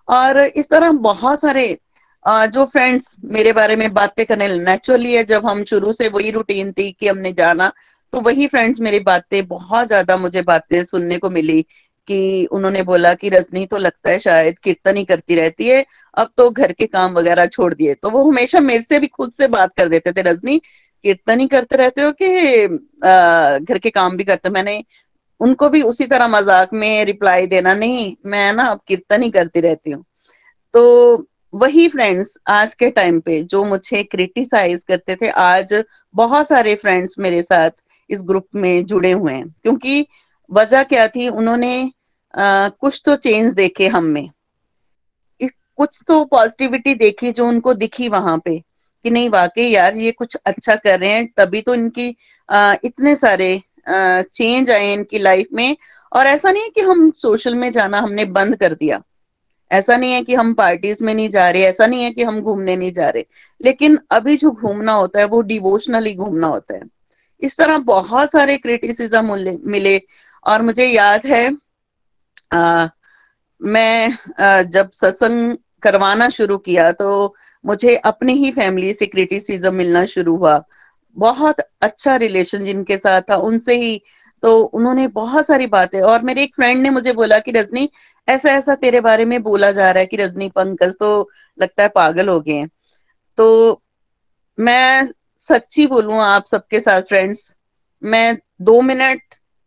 और इस तरह बहुत सारे आ, जो फ्रेंड्स मेरे बारे में बातें करने नेचुरली है जब हम शुरू से वही रूटीन थी कि हमने जाना तो वही फ्रेंड्स मेरी बातें बहुत ज़्यादा मुझे बातें सुनने को मिली। कि उन्होंने बोला कि रजनी तो लगता है शायद कीर्तन ही करती रहती है, अब तो घर के काम वगैरह छोड़ दिए। तो वो हमेशा मेरे से भी खुद से बात कर देते थे, रजनी, कीर्तन ही करते रहते हो कि घर के काम भी करते मैंने उनको भी उसी तरह मज़ाक में रिप्लाई देना, नहीं, मैं ना अब कीर्तन ही करती रहती हूँ। तो वही फ्रेंड्स आज के टाइम पे जो मुझे क्रिटिसाइज करते थे, आज बहुत सारे फ्रेंड्स मेरे साथ इस ग्रुप में जुड़े हुए हैं। क्योंकि वजह क्या थी? उन्होंने कुछ तो चेंज देखे हम में। कुछ तो पॉजिटिविटी देखी जो उनको दिखी वहाँ पे कि नहीं वाकई यार ये कुछ अच्छा कर रहे हैं तभी तो इनकी आ, इतने सारे चेंज आए इनकी लाइफ में। और ऐसा नहीं है कि हम सोशल में जाना हमने बंद कर दिया। ऐसा नहीं है कि हम पार्टीज़ में नहीं जा रहे ऐसा नहीं है कि हम घूमने नहीं जा रहे। लेकिन अभी जो घूमना होता है वो डिवोशनली घूमना होता है। इस तरह बहुत सारे क्रिटिसिज्म मिले। और मुझे याद है मैं आ, जब सत्संग करवाना शुरू किया तो मुझे अपनी ही फैमिली से क्रिटिसिज्म मिलना शुरू हुआ। बहुत अच्छा रिलेशन जिनके साथ था उनसे ही तो उन्होंने बहुत सारी बातें और मेरे एक फ्रेंड ने मुझे बोला कि रजनी ऐसा ऐसा तेरे बारे में बोला जा रहा है कि रजनी पंकज तो लगता है पागल हो गए हैं। तो मैं सच्ची बोलूँ आप सबके साथ फ्रेंड्स मैं दो मिनट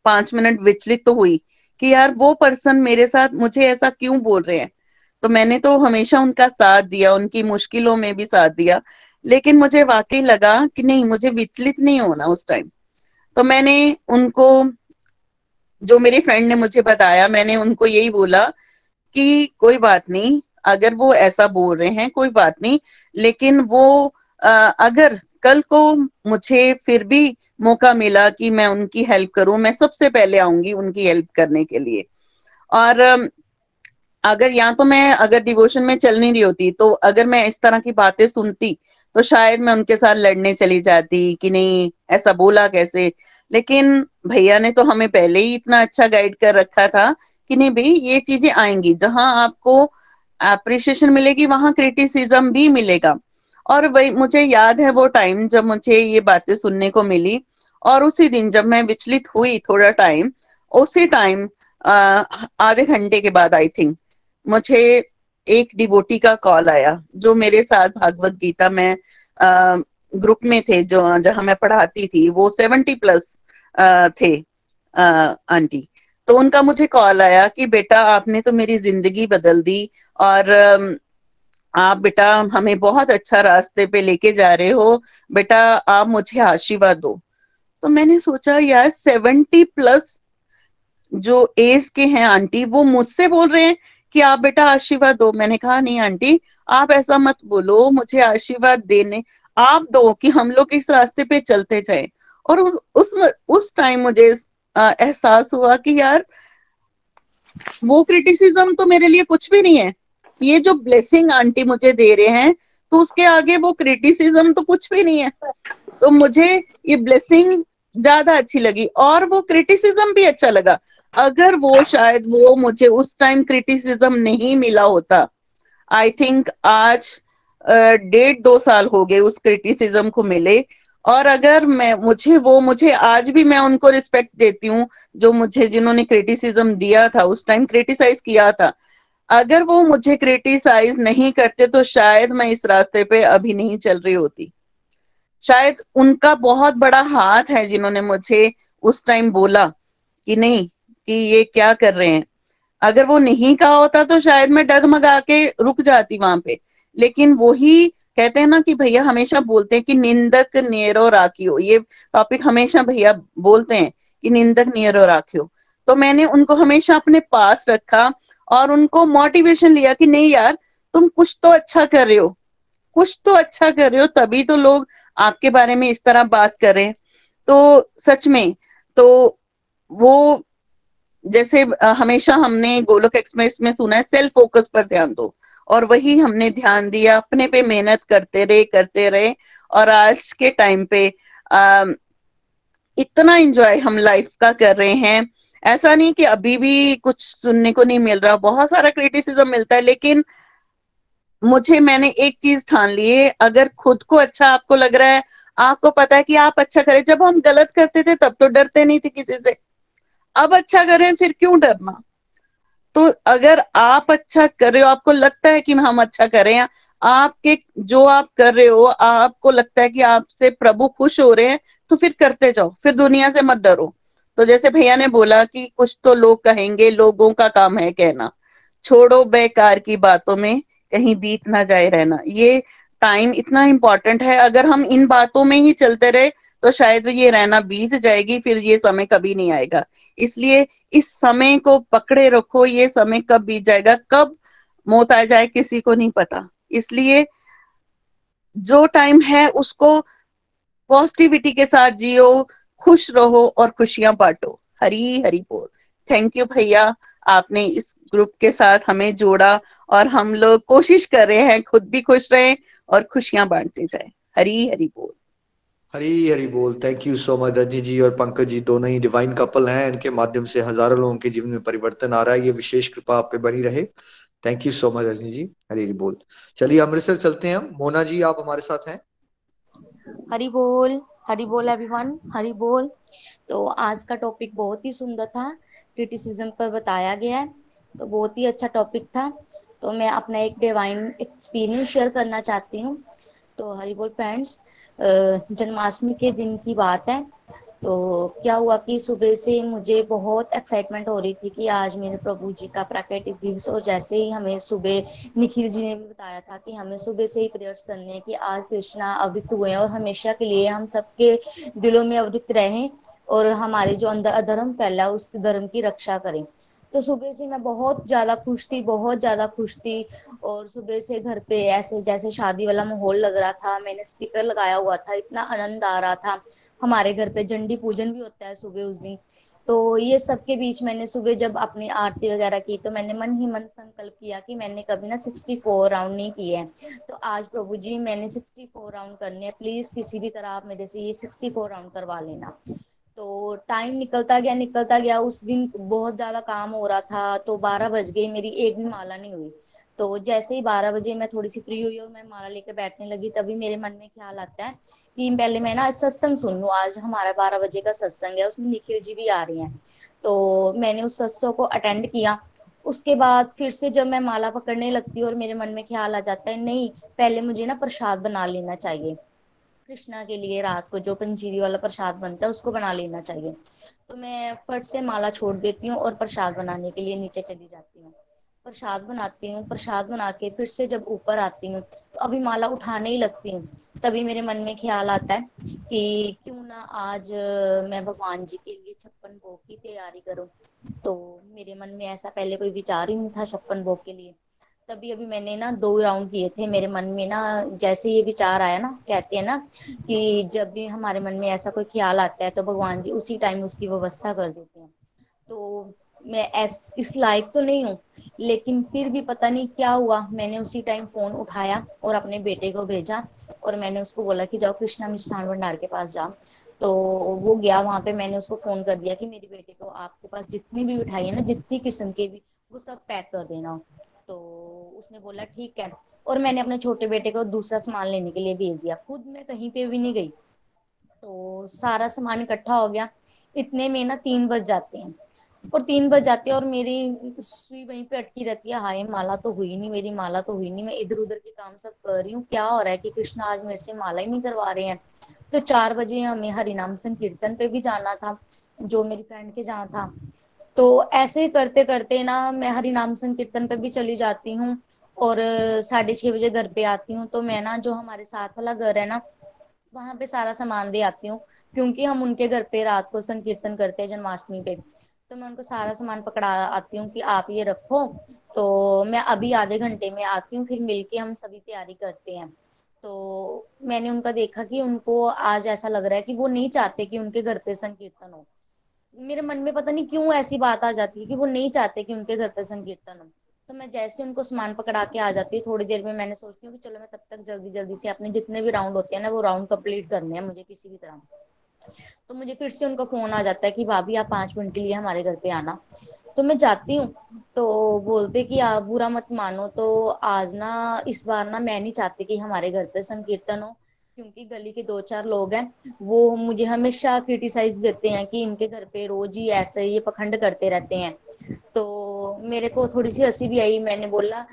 पाँच मिनट विचलित तो हुई कि यार वो पर्सन मेरे साथ मुझे ऐसा क्यों बोल रहे हैं? तो मैंने तो हमेशा उनका साथ दिया उनकी मुश्किलों में भी साथ दिया। लेकिन मुझे वाकई लगा कि नहीं मुझे विचलित नहीं होना उस टाइम तो मैंने उनको जो मेरे फ्रेंड ने मुझे बताया मैंने उनको यही बोला कि कोई बात नहीं अगर वो ऐसा बोल रहे हैं कोई बात नहीं। लेकिन वो आ, अगर कल को मुझे फिर भी मौका मिला कि मैं उनकी हेल्प करूँ। मैं सबसे पहले आऊँगी उनकी हेल्प करने के लिए। और अगर या तो मैं, अगर डिवोशन में चल नहीं रही होती तो अगर मैं इस तरह की बातें सुनती तो शायद मैं उनके साथ लड़ने चली जाती कि नहीं, ऐसा बोला कैसे? लेकिन भैया ने तो हमें पहले ही इतना अच्छा गाइड कर रखा था कि नहीं भाई, ये चीज़ें आएँगी। जहाँ आपको अप्रिशिएशन मिलेगी, वहाँ क्रिटिसिज्म भी मिलेगा। और वही मुझे याद है वो टाइम जब मुझे ये बातें सुनने को मिली और उसी दिन जब मैं विचलित हुई थोड़ा टाइम उसी टाइम आधे घंटे के बाद आई थिंक मुझे एक डिवोटी का कॉल आया, जो मेरे साथ भागवत गीता में ग्रुप में थे, जो, जहाँ मैं पढ़ाती थी, वो सेवेंटी प्लस थे आंटी। तो उनका मुझे कॉल आया कि बेटा आपने तो मेरी ज़िंदगी बदल दी और आप बेटा हमें बहुत अच्छा रास्ते पे लेके जा रहे हो। बेटा आप मुझे आशीर्वाद दो। तो मैंने सोचा, यार, सेवेंटी प्लस जो एज के हैं आंटी, वो मुझसे बोल रहे हैं कि आप बेटा आशीर्वाद दो। मैंने कहा, नहीं आंटी, आप ऐसा मत बोलो, मुझे आशीर्वाद देने, आप दो कि हम लोग इस रास्ते पे चलते जाए। और उस उस टाइम मुझे एहसास हुआ कि यार, वो क्रिटिसिज्म तो मेरे लिए कुछ भी नहीं है। ये जो ब्लेसिंग आंटी मुझे दे रहे हैं तो उसके आगे वो क्रिटिसिज्म तो कुछ भी नहीं है। तो मुझे ये ब्लेसिंग ज़्यादा अच्छी लगी और वो क्रिटिसिज्म भी अच्छा लगा। अगर वो शायद वो मुझे उस टाइम क्रिटिसिज्म नहीं मिला होता। आई थिंक आज डेढ़ दो साल हो गए उस क्रिटिसिज्म को मिले। और अगर मैं, मुझे वो, मुझे आज भी मैं उनको रिस्पेक्ट देती हूँ, जो मुझे, जिन्होंने क्रिटिसिज्म दिया था, उस टाइम क्रिटिसाइज किया था। अगर वो मुझे क्रिटिसाइज नहीं करते तो शायद मैं इस रास्ते पे अभी नहीं चल रही होती। शायद उनका बहुत बड़ा हाथ है जिन्होंने मुझे उस टाइम बोला कि नहीं, कि ये क्या कर रहे हैं। अगर वो नहीं कहा होता तो शायद मैं डगमगा के रुक जाती वहाँ पे। लेकिन वो ही कहते हैं ना कि भैया हमेशा बोलते हैं कि निंदक नियरो राखियो। ये टॉपिक हमेशा भैया बोलते हैं कि निंदक नियरो राखियो। तो मैंने उनको हमेशा अपने पास रखा और उनको मोटिवेशन लिया कि नहीं यार तुम कुछ तो अच्छा कर रहे हो। कुछ तो अच्छा कर रहे हो तभी तो लोग आपके बारे में इस तरह बात करें तो सच में तो वो जैसे हमेशा हमने गोलक एक्सप्रेस में सुना है सेल्फ फोकस पर ध्यान दो। और वही हमने ध्यान दिया अपने पे मेहनत करते रहे करते रहे और आज के टाइम पे आ, इतना एंजॉय हम लाइफ का कर रहे हैं। ऐसा नहीं कि अभी भी कुछ सुनने को नहीं मिल रहा, बहुत सारा क्रिटिसिज्म मिलता है, लेकिन मुझे, मैंने एक चीज़ ठान ली है, अगर खुद को अच्छा आपको लग रहा है, आपको पता है कि आप अच्छा करें, जब हम गलत करते थे, तब तो डरते नहीं थे किसी से। अब अच्छा करें, फिर क्यों डरना? तो अगर आप अच्छा कर रहे हो, आपको लगता है कि हम अच्छा करें आपके, जो आप कर रहे हो, आपको लगता है कि आपसे प्रभु खुश हो रहे हैं तो फिर करते जाओ, फिर दुनिया से मत डरो। तो जैसे भैया ने बोला कि कुछ तो लोग कहेंगे, लोगों का काम है कहना। छोड़ो बेकार की बातों में, कहीं बीत ना जाए रहना। ये टाइम इतना इम्पोर्टेंट है, अगर हम इन बातों में ही चलते रहे तो शायद ये रहना बीत जाएगी, फिर ये समय कभी नहीं आएगा। इसलिए इस समय को पकड़े रखो, ये समय कब बीत जाएगा, कब मौत आ जाए, किसी को नहीं पता। इसलिए जो टाइम है, उसको पॉजिटिविटी के साथ जियो खुश रहो और खुशियाँ बांटो। हरी हरी बोल। थैंक यू भैया आपने इस ग्रुप के साथ हमें जोड़ा और हम लोग कोशिश कर रहे हैं खुद भी खुश रहें और खुशियाँ बांटते जाए। हरी हरी बोल। हरी हरी बोल। Thank you so much Rajni ji और पंकज जी दोनों ही डिवाइन कपल हैं। इनके माध्यम से हज़ारों लोगों के जीवन में परिवर्तन आ रहा है। ये विशेष कृपा आप पे बनी रहे। Thank you so much Rajni ji. Hari Hari बोल। चलिए अमृतसर चलते हैं मोना जी आप हमारे साथ हैं? हरी बोल। हरी बोल एवरीवन हरी बोल। तो आज का टॉपिक बहुत ही सुंदर था क्रिटिसिज्म पर बताया गया है तो बहुत ही अच्छा टॉपिक था। तो मैं अपना एक डिवाइन एक्सपीरियंस शेयर करना चाहती हूँ। तो हरी बोल फ्रेंड्स जन्माष्टमी के दिन की बात है। तो क्या हुआ कि सुबह से मुझे बहुत एक्साइटमेंट हो रही थी कि आज मेरे प्रभु जी का प्राकृतिक दिवस और जैसे ही हमें सुबह निखिल जी ने भी बताया था कि हमें सुबह से ही प्रेयर्स करने हैं कि आज कृष्णा अवृत हुए और हमेशा के लिए हम सबके दिलों में अवृत रहें और हमारे जो अंदर अधर्म फैला उस धर्म की रक्षा करें। तो सुबह से मैं बहुत ज़्यादा खुश थी, बहुत ज़्यादा खुश थी और सुबह से घर पे ऐसे जैसे शादी वाला माहौल लग रहा था, मैंने स्पीकर लगाया हुआ था, इतना आनंद आ रहा था। हमारे घर पे झंडी पूजन भी होता है सुबह उस दिन। तो ये सब के बीच मैंने सुबह जब अपनी आरती वगैरह की तो मैंने मन ही मन संकल्प किया कि मैंने कभी ना सिक्सटी फोर राउंड नहीं किए हैं। तो आज प्रभु जी, मैंने सिक्सटी फोर राउंड करने हैं। प्लीज़ किसी भी तरह आप मेरे से ये सिक्सटी फोर राउंड करवा लेना। तो टाइम निकलता गया निकलता गया। उस दिन बहुत ज़्यादा काम हो रहा था तो बारह बज गई मेरी एक भी माला नहीं हुई। तो जैसे ही बारह बजे मैं थोड़ी सी फ्री हुई और मैं माला लेकर बैठने लगी, तभी मेरे मन में ख्याल आता है कि पहले मैं ना सत्संग सुन लू। आज हमारा बारह बजे का सत्संग है, उसमें निखिल जी भी आ रही हैं। तो मैंने उस सत्संग को अटेंड किया। उसके बाद फिर से जब मैं माला पकड़ने लगती हूँ और मेरे मन में ख्याल आ जाता है, नहीं, पहले मुझे ना प्रसाद बना लेना चाहिए। कृष्णा के लिए रात को जो पंजीरी वाला प्रसाद बनता है, उसको बना लेना चाहिए। तो मैं फट से माला छोड़ देती हूँ और प्रसाद बनाने के लिए नीचे चली जाती हूँ। प्रसाद बनाती हूँ, प्रसाद बना के फिर से जब ऊपर आती हूँ तो अभी माला उठाने ही लगती हूँ। तभी मेरे मन में ख्याल आता है कि क्यों ना आज मैं भगवान जी के लिए छप्पन भोग की तैयारी करूँ। तो मेरे मन में ऐसा पहले कोई विचार ही नहीं था छप्पन भोग के लिए। तभी अभी मैंने ना दो राउंड किए थे, मेरे मन में ना जैसे ये विचार आया ना, कहते हैं ना कि जब भी हमारे मन में ऐसा कोई ख्याल आता है तो भगवान जी उसी टाइम उसकी व्यवस्था कर देते हैं। तो मैं ऐस, इस लायक तो नहीं हूँ, लेकिन फिर भी पता नहीं क्या हुआ। मैंने उसी टाइम फ़ोन उठाया और अपने बेटे को भेजा और मैंने उसको बोला कि जाओ कृष्णा मिष्ठान भंडार के पास जाओ। तो वो गया, वहाँ पे मैंने उसको फ़ोन कर दिया कि मेरे बेटे को आपके पास जितनी भी मिठाई है ना, जितनी किस्म के भी, वो सब पैक कर देना। तो उसने बोला, ठीक है। और मैंने अपने छोटे बेटे को दूसरा सामान लेने के लिए भेज दिया। खुद मैं कहीं पे भी नहीं गई। तो सारा सामान इकट्ठा हो गया। इतने में ना तीन बज जाते हैं। और तीन बज जाते हैं और मेरी सुई वहीं पे अटकी रहती है। हाय, माला तो हुई नहीं, मेरी माला तो हुई नहीं। मैं इधर उधर के काम सब कर रही हूँ। क्या हो रहा है कि कृष्णा आज मेरे से माला ही नहीं करवा रहे हैं? तो चार बजे हमें हरिनाम संकीर्तन पे भी जाना था, जो मेरी फ्रेंड के जहाँ था। तो ऐसे करते करते ना मैं हरिनाम संकीर्तन पे भी चली जाती हूँ और साढ़े छह बजे घर पे आती हूँ। तो मैं ना, जो हमारे साथ वाला घर है ना, वहाँ पे सारा सामान दे आती हूँ, क्योंकि हम उनके घर पे रात को संकीर्तन करते हैं जन्माष्टमी पे। तो मैं उनको सारा सामान पकड़ा आती हूँ कि आप ये रखो। तो मैं अभी आधे घंटे में आती हूँ, फिर मिलके हम सभी तैयारी करते हैं। तो मैंने उनका देखा कि उनको आज ऐसा लग रहा है कि वो नहीं चाहते कि उनके घर पे संकीर्तन हो। मेरे मन में पता नहीं क्यों ऐसी बात आ जाती है कि वो नहीं चाहते कि उनके घर पे संकीर्तन हो। तो मैं जैसे उनको सामान पकड़ा के आ जाती हूँ, थोड़ी देर में मैंने सोचती हूँ कि चलो मैं तब तक जल्दी जल्दी से अपने जितने भी राउंड होते हैं ना, वो राउंड कंप्लीट करने हैं मुझे किसी भी तरह। तो मुझे फिर से उनका फ़ोन आ जाता है कि, भाभी, आप पाँच मिनट के लिए हमारे घर पे आना। तो मैं जाती हूँ तो बोलते कि, आप बुरा मत मानो तो आज ना, इस बार ना मैं नहीं चाहती कि हमारे घर पे संकीर्तन हो, क्योंकि गली के दो चार लोग हैं, वो मुझे हमेशा क्रिटिसाइज देते हैं कि इनके घर पे रोज ही ऐसे ये पखंड करते रहते हैं। तो मेरे को थोड़ी सी हँसी भी आई, मैंने बोला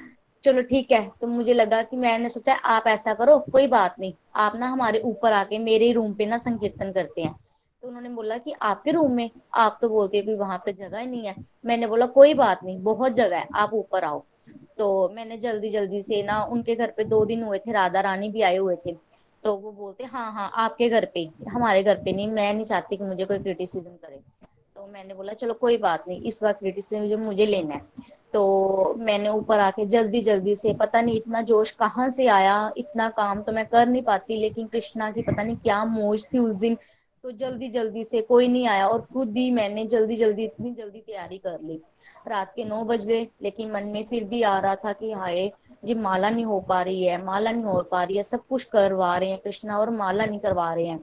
चलो ठीक है तो मुझे लगा कि मैंने सोचा आप ऐसा करो, कोई बात नहीं। आप ना हमारे ऊपर आके मेरे रूम पे ना संकीर्तन करते हैं। तो उन्होंने बोला कि आपके रूम में? आप तो बोलते हैं कि वहाँ पे जगह ही नहीं है। मैंने बोला, कोई बात नहीं, बहुत जगह है, आप ऊपर आओ। तो मैंने जल्दी जल्दी से ना उनके घर पे दो दिन हुए थे, राधा रानी भी आए हुए थे। तो वो बोलते हाँ हाँ आपके घर पे, हमारे घर पे नहीं, मैं नहीं चाहती कि मुझे कोई क्रिटिसिज्म करे। तो मैंने बोला, चलो, कोई बात नहीं, इस बार क्रिटिसिज्म मुझे लेना है। तो मैंने ऊपर आके जल्दी जल्दी से, पता नहीं इतना जोश कहाँ से आया, इतना काम तो मैं कर नहीं पाती, लेकिन कृष्णा की पता नहीं क्या मौज थी उस दिन। तो जल्दी जल्दी से कोई नहीं आया और खुद ही मैंने जल्दी जल्दी, इतनी जल्दी तैयारी कर ली। रात के नौ बज गए, लेकिन मन में फिर भी आ रहा था कि हाय, ये माला नहीं हो पा रही है, माला नहीं हो पा रही है, सब कुछ करवा रहे हैं, कृष्णा और माला नहीं करवा रहे हैं।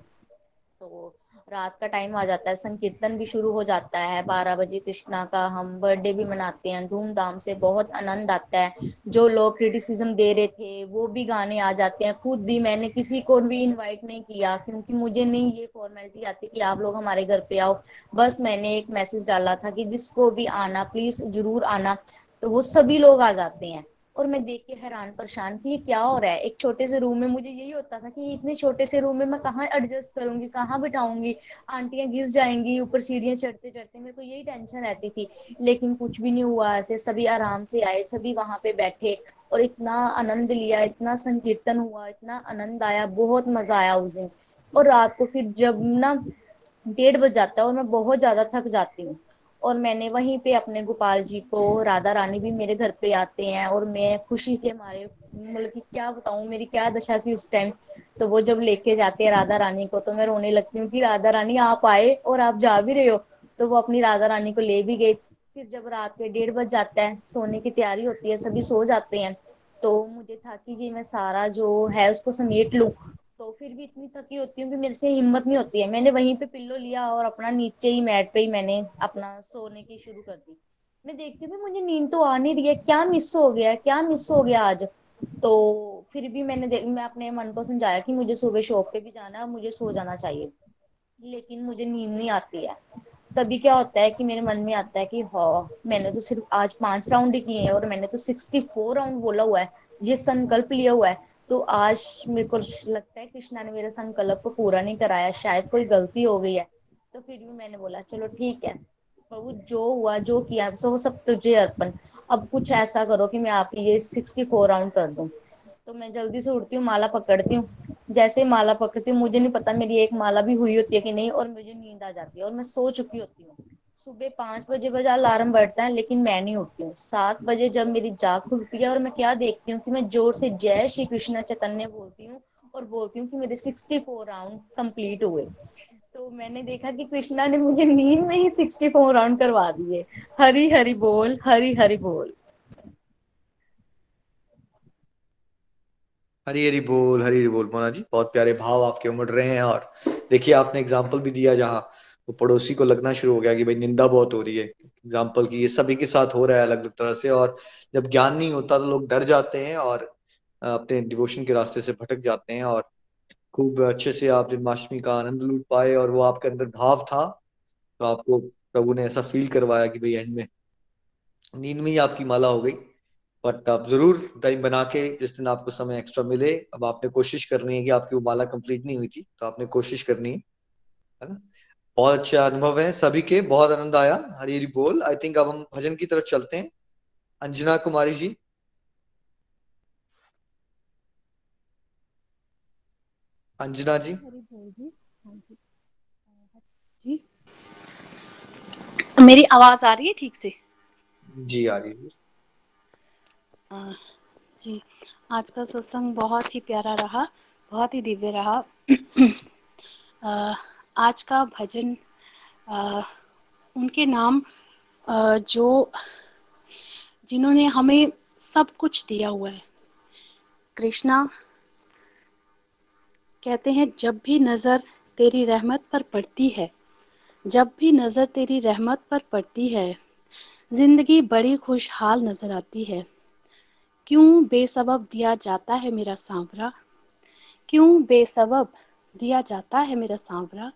तो रात का टाइम आ जाता है, संकीर्तन भी शुरू हो जाता है। बारह बजे कृष्णा का हम बर्थडे भी मनाते हैं, धूमधाम से बहुत आनंद आता है। जो लोग क्रिटिसिज्म दे रहे थे, वो भी गाने आ जाते हैं। खुद भी मैंने किसी को भी इनवाइट नहीं किया, क्योंकि मुझे नहीं ये फॉर्मेलिटी आती कि आप लोग हमारे घर पे आओ। बस मैंने एक मैसेज डाला था कि जिसको भी आना प्लीज़ ज़रूर आना। तो वो सभी लोग आ जाते हैं। और मैं देख के हैरान, परेशान कि ये क्या हो रहा है। एक छोटे से रूम में मुझे यही होता था कि इतने छोटे से रूम में मैं कहाँ एडजस्ट करूँगी, कहाँ बिठाऊँगी? आंटियाँ गिर जाएँगी, ऊपर सीढ़ियाँ चढ़ते चढ़ते, मेरे को यही टेंशन रहती थी। लेकिन कुछ भी नहीं हुआ, ऐसे सभी आराम से आए, सभी वहाँ पे बैठे और इतना आनंद लिया, इतना संकीर्तन हुआ, इतना आनंद आया, बहुत मज़ा आया उस दिन। और रात को फिर जब ना डेढ़ बज जाता है और मैं बहुत ज़्यादा थक जाती हूँ। और मैंने वहीं पे अपने गोपाल जी को, राधा रानी भी मेरे घर पे आते हैं और मैं खुशी के मारे मतलब कि क्या बताऊँ, मेरी क्या दशा थी उस टाइम तो वो जब लेके जाते हैं राधा रानी को तो मैं रोने लगती हूँ कि राधा रानी आप आए और आप जा भी रहे हो। तो वो अपनी राधा रानी को ले भी गए। फिर जब रात के डेढ़ बज जाता है, सोने की तैयारी होती है, सभी सो जाते हैं। तो मुझे था कि जी मैं सारा जो है उसको समेट लूँ तो फिर भी इतनी थकी होती हूँ कि मेरे से हिम्मत नहीं होती है। मैंने वहीं पे पिल्लो लिया और अपना नीचे ही मैट पे ही मैंने अपना सोने की शुरू कर दी। मैं देखती हूँ मुझे नींद तो आ नहीं रही है। क्या मिस हो गया? क्या मिस हो गया आज? तो फिर भी मैंने मैं अपने मन को समझाया कि मुझे सुबह शॉप पे भी जाना है, मुझे सो जाना चाहिए। लेकिन मुझे नींद नहीं आती है। तभी क्या होता है कि मेरे मन में आता है कि हाँ मैंने तो सिर्फ़ आज पाँच राउंड किए हैं और मैंने तो सिक्सटी फोर राउंड बोला हुआ है। ये संकल्प लिया हुआ है। तो आज मेरे को लगता है कृष्णा ने मेरे संकल्प को पूरा नहीं कराया, शायद कोई गलती हो गई है। तो फिर भी मैंने बोला, चलो ठीक है, प्रभु, जो हुआ, जो किया, सो वो सब तुझे अर्पण। अब कुछ ऐसा करो कि मैं आपकी ये सिक्सटी फोर राउंड कर दूँ। तो मैं जल्दी से उठती हूँ, माला पकड़ती हूँ। जैसे ही माला पकड़ती हूँ, मुझे नहीं पता मेरी एक माला भी हुई होती है कि नहीं, और मुझे नींद आ जाती है, और मैं सो चुकी होती हूँ। सुबह पाँच बजे बजे अलार्म बढ़ता है, लेकिन मैं नहीं उठती हूँ। सात बजे जब मेरी जाग खुलती है और मैं क्या देखती हूँ कि मैं ज़ोर से जय श्री कृष्ण चैतन्य बोलती हूँ और बोलती हूँ कि मेरे सिक्सटी फोर राउंड कंप्लीट हुए। तो मैंने देखा कि कृष्णा ने मुझे नींद में ही सिक्सटी फोर राउंड करवा दिए। हरी हरी बोल, हरी हरी बोल। हरी हरी बोल, हरी हरी बोल। मोना जी बहुत प्यारे भाव आपके उमड़ रहे हैं और देखिए, आपने एग्ज़ाम्पल भी दिया जहाँ वो पड़ोसी को लगना शुरू हो गया कि भाई निंदा बहुत हो रही है। एग्ज़ाम्पल की ये सभी के साथ हो रहा है अलग अलग तरह से और जब ज्ञान नहीं होता तो लोग डर जाते हैं और अपने डिवोशन के रास्ते से भटक जाते हैं और खूब अच्छे से आप जन्माष्टमी का आनंद लूट पाए और वो आपके अंदर भाव था तो आपको प्रभु ने ऐसा फील करवाया कि भाई एंड में नींद में ही आपकी माला हो गई। बट आप ज़रूर टाइम बना के जिस दिन आपको समय एक्स्ट्रा मिले, अब आपने कोशिश करनी है कि आपकी वो माला कंप्लीट नहीं हुई थी तो आपने कोशिश करनी है ना? बहुत अच्छे अनुभव है सभी के बहुत आनंद आया हरी हरी बोल। आई थिंक अब हम भजन की तरफ़ चलते हैं। अंजना कुमारी जी। अंजना जी। जी मेरी आवाज़ आ रही है ठीक से? जी आ रही है। जी। आज का सत्संग बहुत ही प्यारा रहा बहुत ही दिव्य रहा। आज का भजन आ, उनके नाम आ, जो जिन्होंने हमें सब कुछ दिया हुआ है। कृष्णा कहते हैं जब भी नज़र तेरी रहमत पर पड़ती है जब भी नज़र तेरी रहमत पर पड़ती है ज़िंदगी बड़ी खुशहाल नज़र आती है। क्यों बेसबब दिया जाता है मेरा सांवरा? क्यों बेसबब दिया जाता है मेरा सांवरा।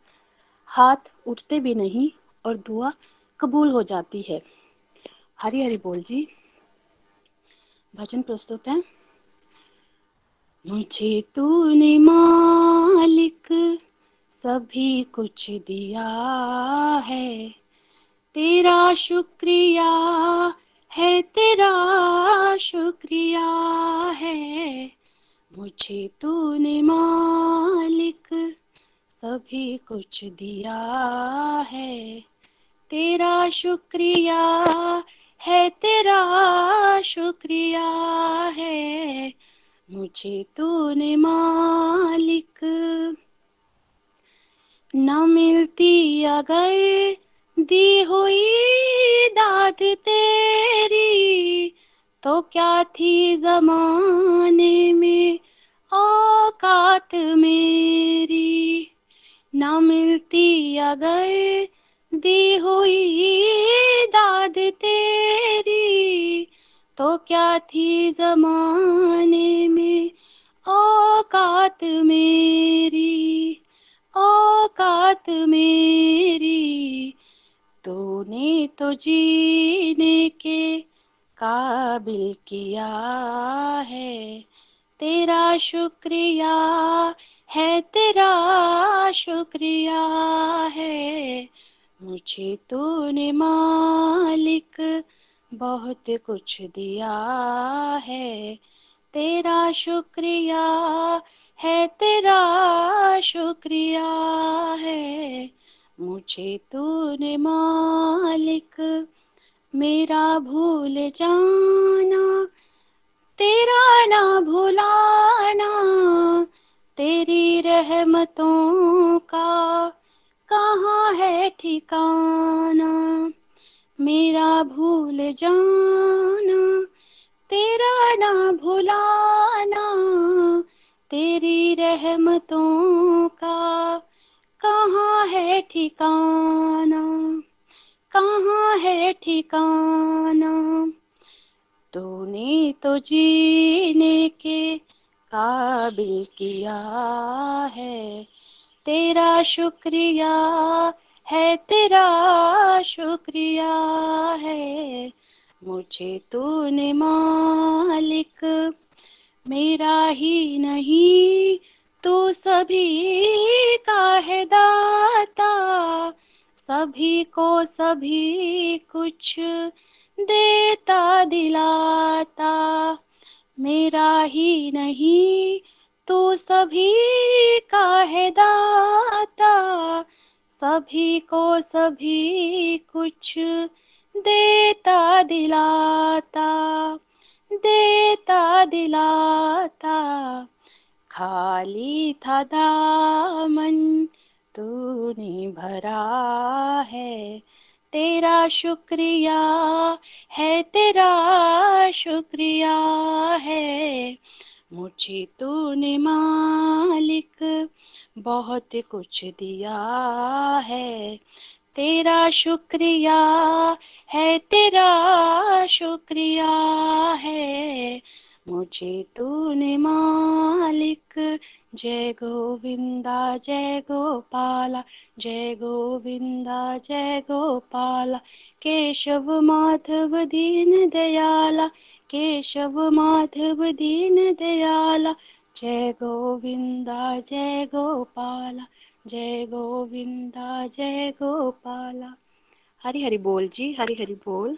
हाथ उठते भी नहीं और दुआ कबूल हो जाती है। हरी हरी बोल जी। भजन प्रस्तुत है। मुझे तूने मालिक सभी कुछ दिया है। तेरा शुक्रिया है, तेरा शुक्रिया है। मुझे तूने मालिक सभी कुछ दिया है। तेरा शुक्रिया है, तेरा शुक्रिया है। मुझे तूने मालिक न मिलती अगर दी हुई दाद तेरी। तो क्या थी जमाने में औकात मेरी? न मिलती अगर दी हुई दाद तेरी। तो क्या थी जमाने में औकात मेरी? औकात मेरी। तूने तो जीने के काबिल किया है। तेरा शुक्रिया है, तेरा शुक्रिया है। मुझे तूने मालिक बहुत कुछ दिया है। तेरा शुक्रिया है, तेरा शुक्रिया है। मुझे तूने मालिक मेरा भूल जाना, तेरा ना भुलाना, तेरी रहमतों का कहाँ है ठिकाना? मेरा भूल जाना, तेरा ना भुलाना, तेरी रहमतों का कहाँ है ठिकाना? कहाँ है ठिकाना? तूने तो जीने के काबिल किया है। तेरा शुक्रिया है, तेरा शुक्रिया है। मुझे तूने मालिक, मेरा ही नहीं, तू सभी का है दाता। सभी को सभी कुछ देता दिलाता। मेरा ही नहीं, तू सभी का है दाता। सभी को सभी कुछ देता दिलाता देता दिलाता। खाली था दामन तूने भरा है, तेरा शुक्रिया है, तेरा शुक्रिया है। मुझे तूने मालिक बहुत कुछ दिया है, तेरा शुक्रिया है, तेरा शुक्रिया है। मुझे तूने मालिक, जय गोविंदा, जय गोपाला, जय गोविंदा, जय गोपाला। केशव माधव, दीन दयाला, केशव माधव, दीन दयाला। जय गोविंदा, जय गोपाला, जय गोविंदा, जय गोपाला। हरि हरि बोल जी, हरि हरि बोल।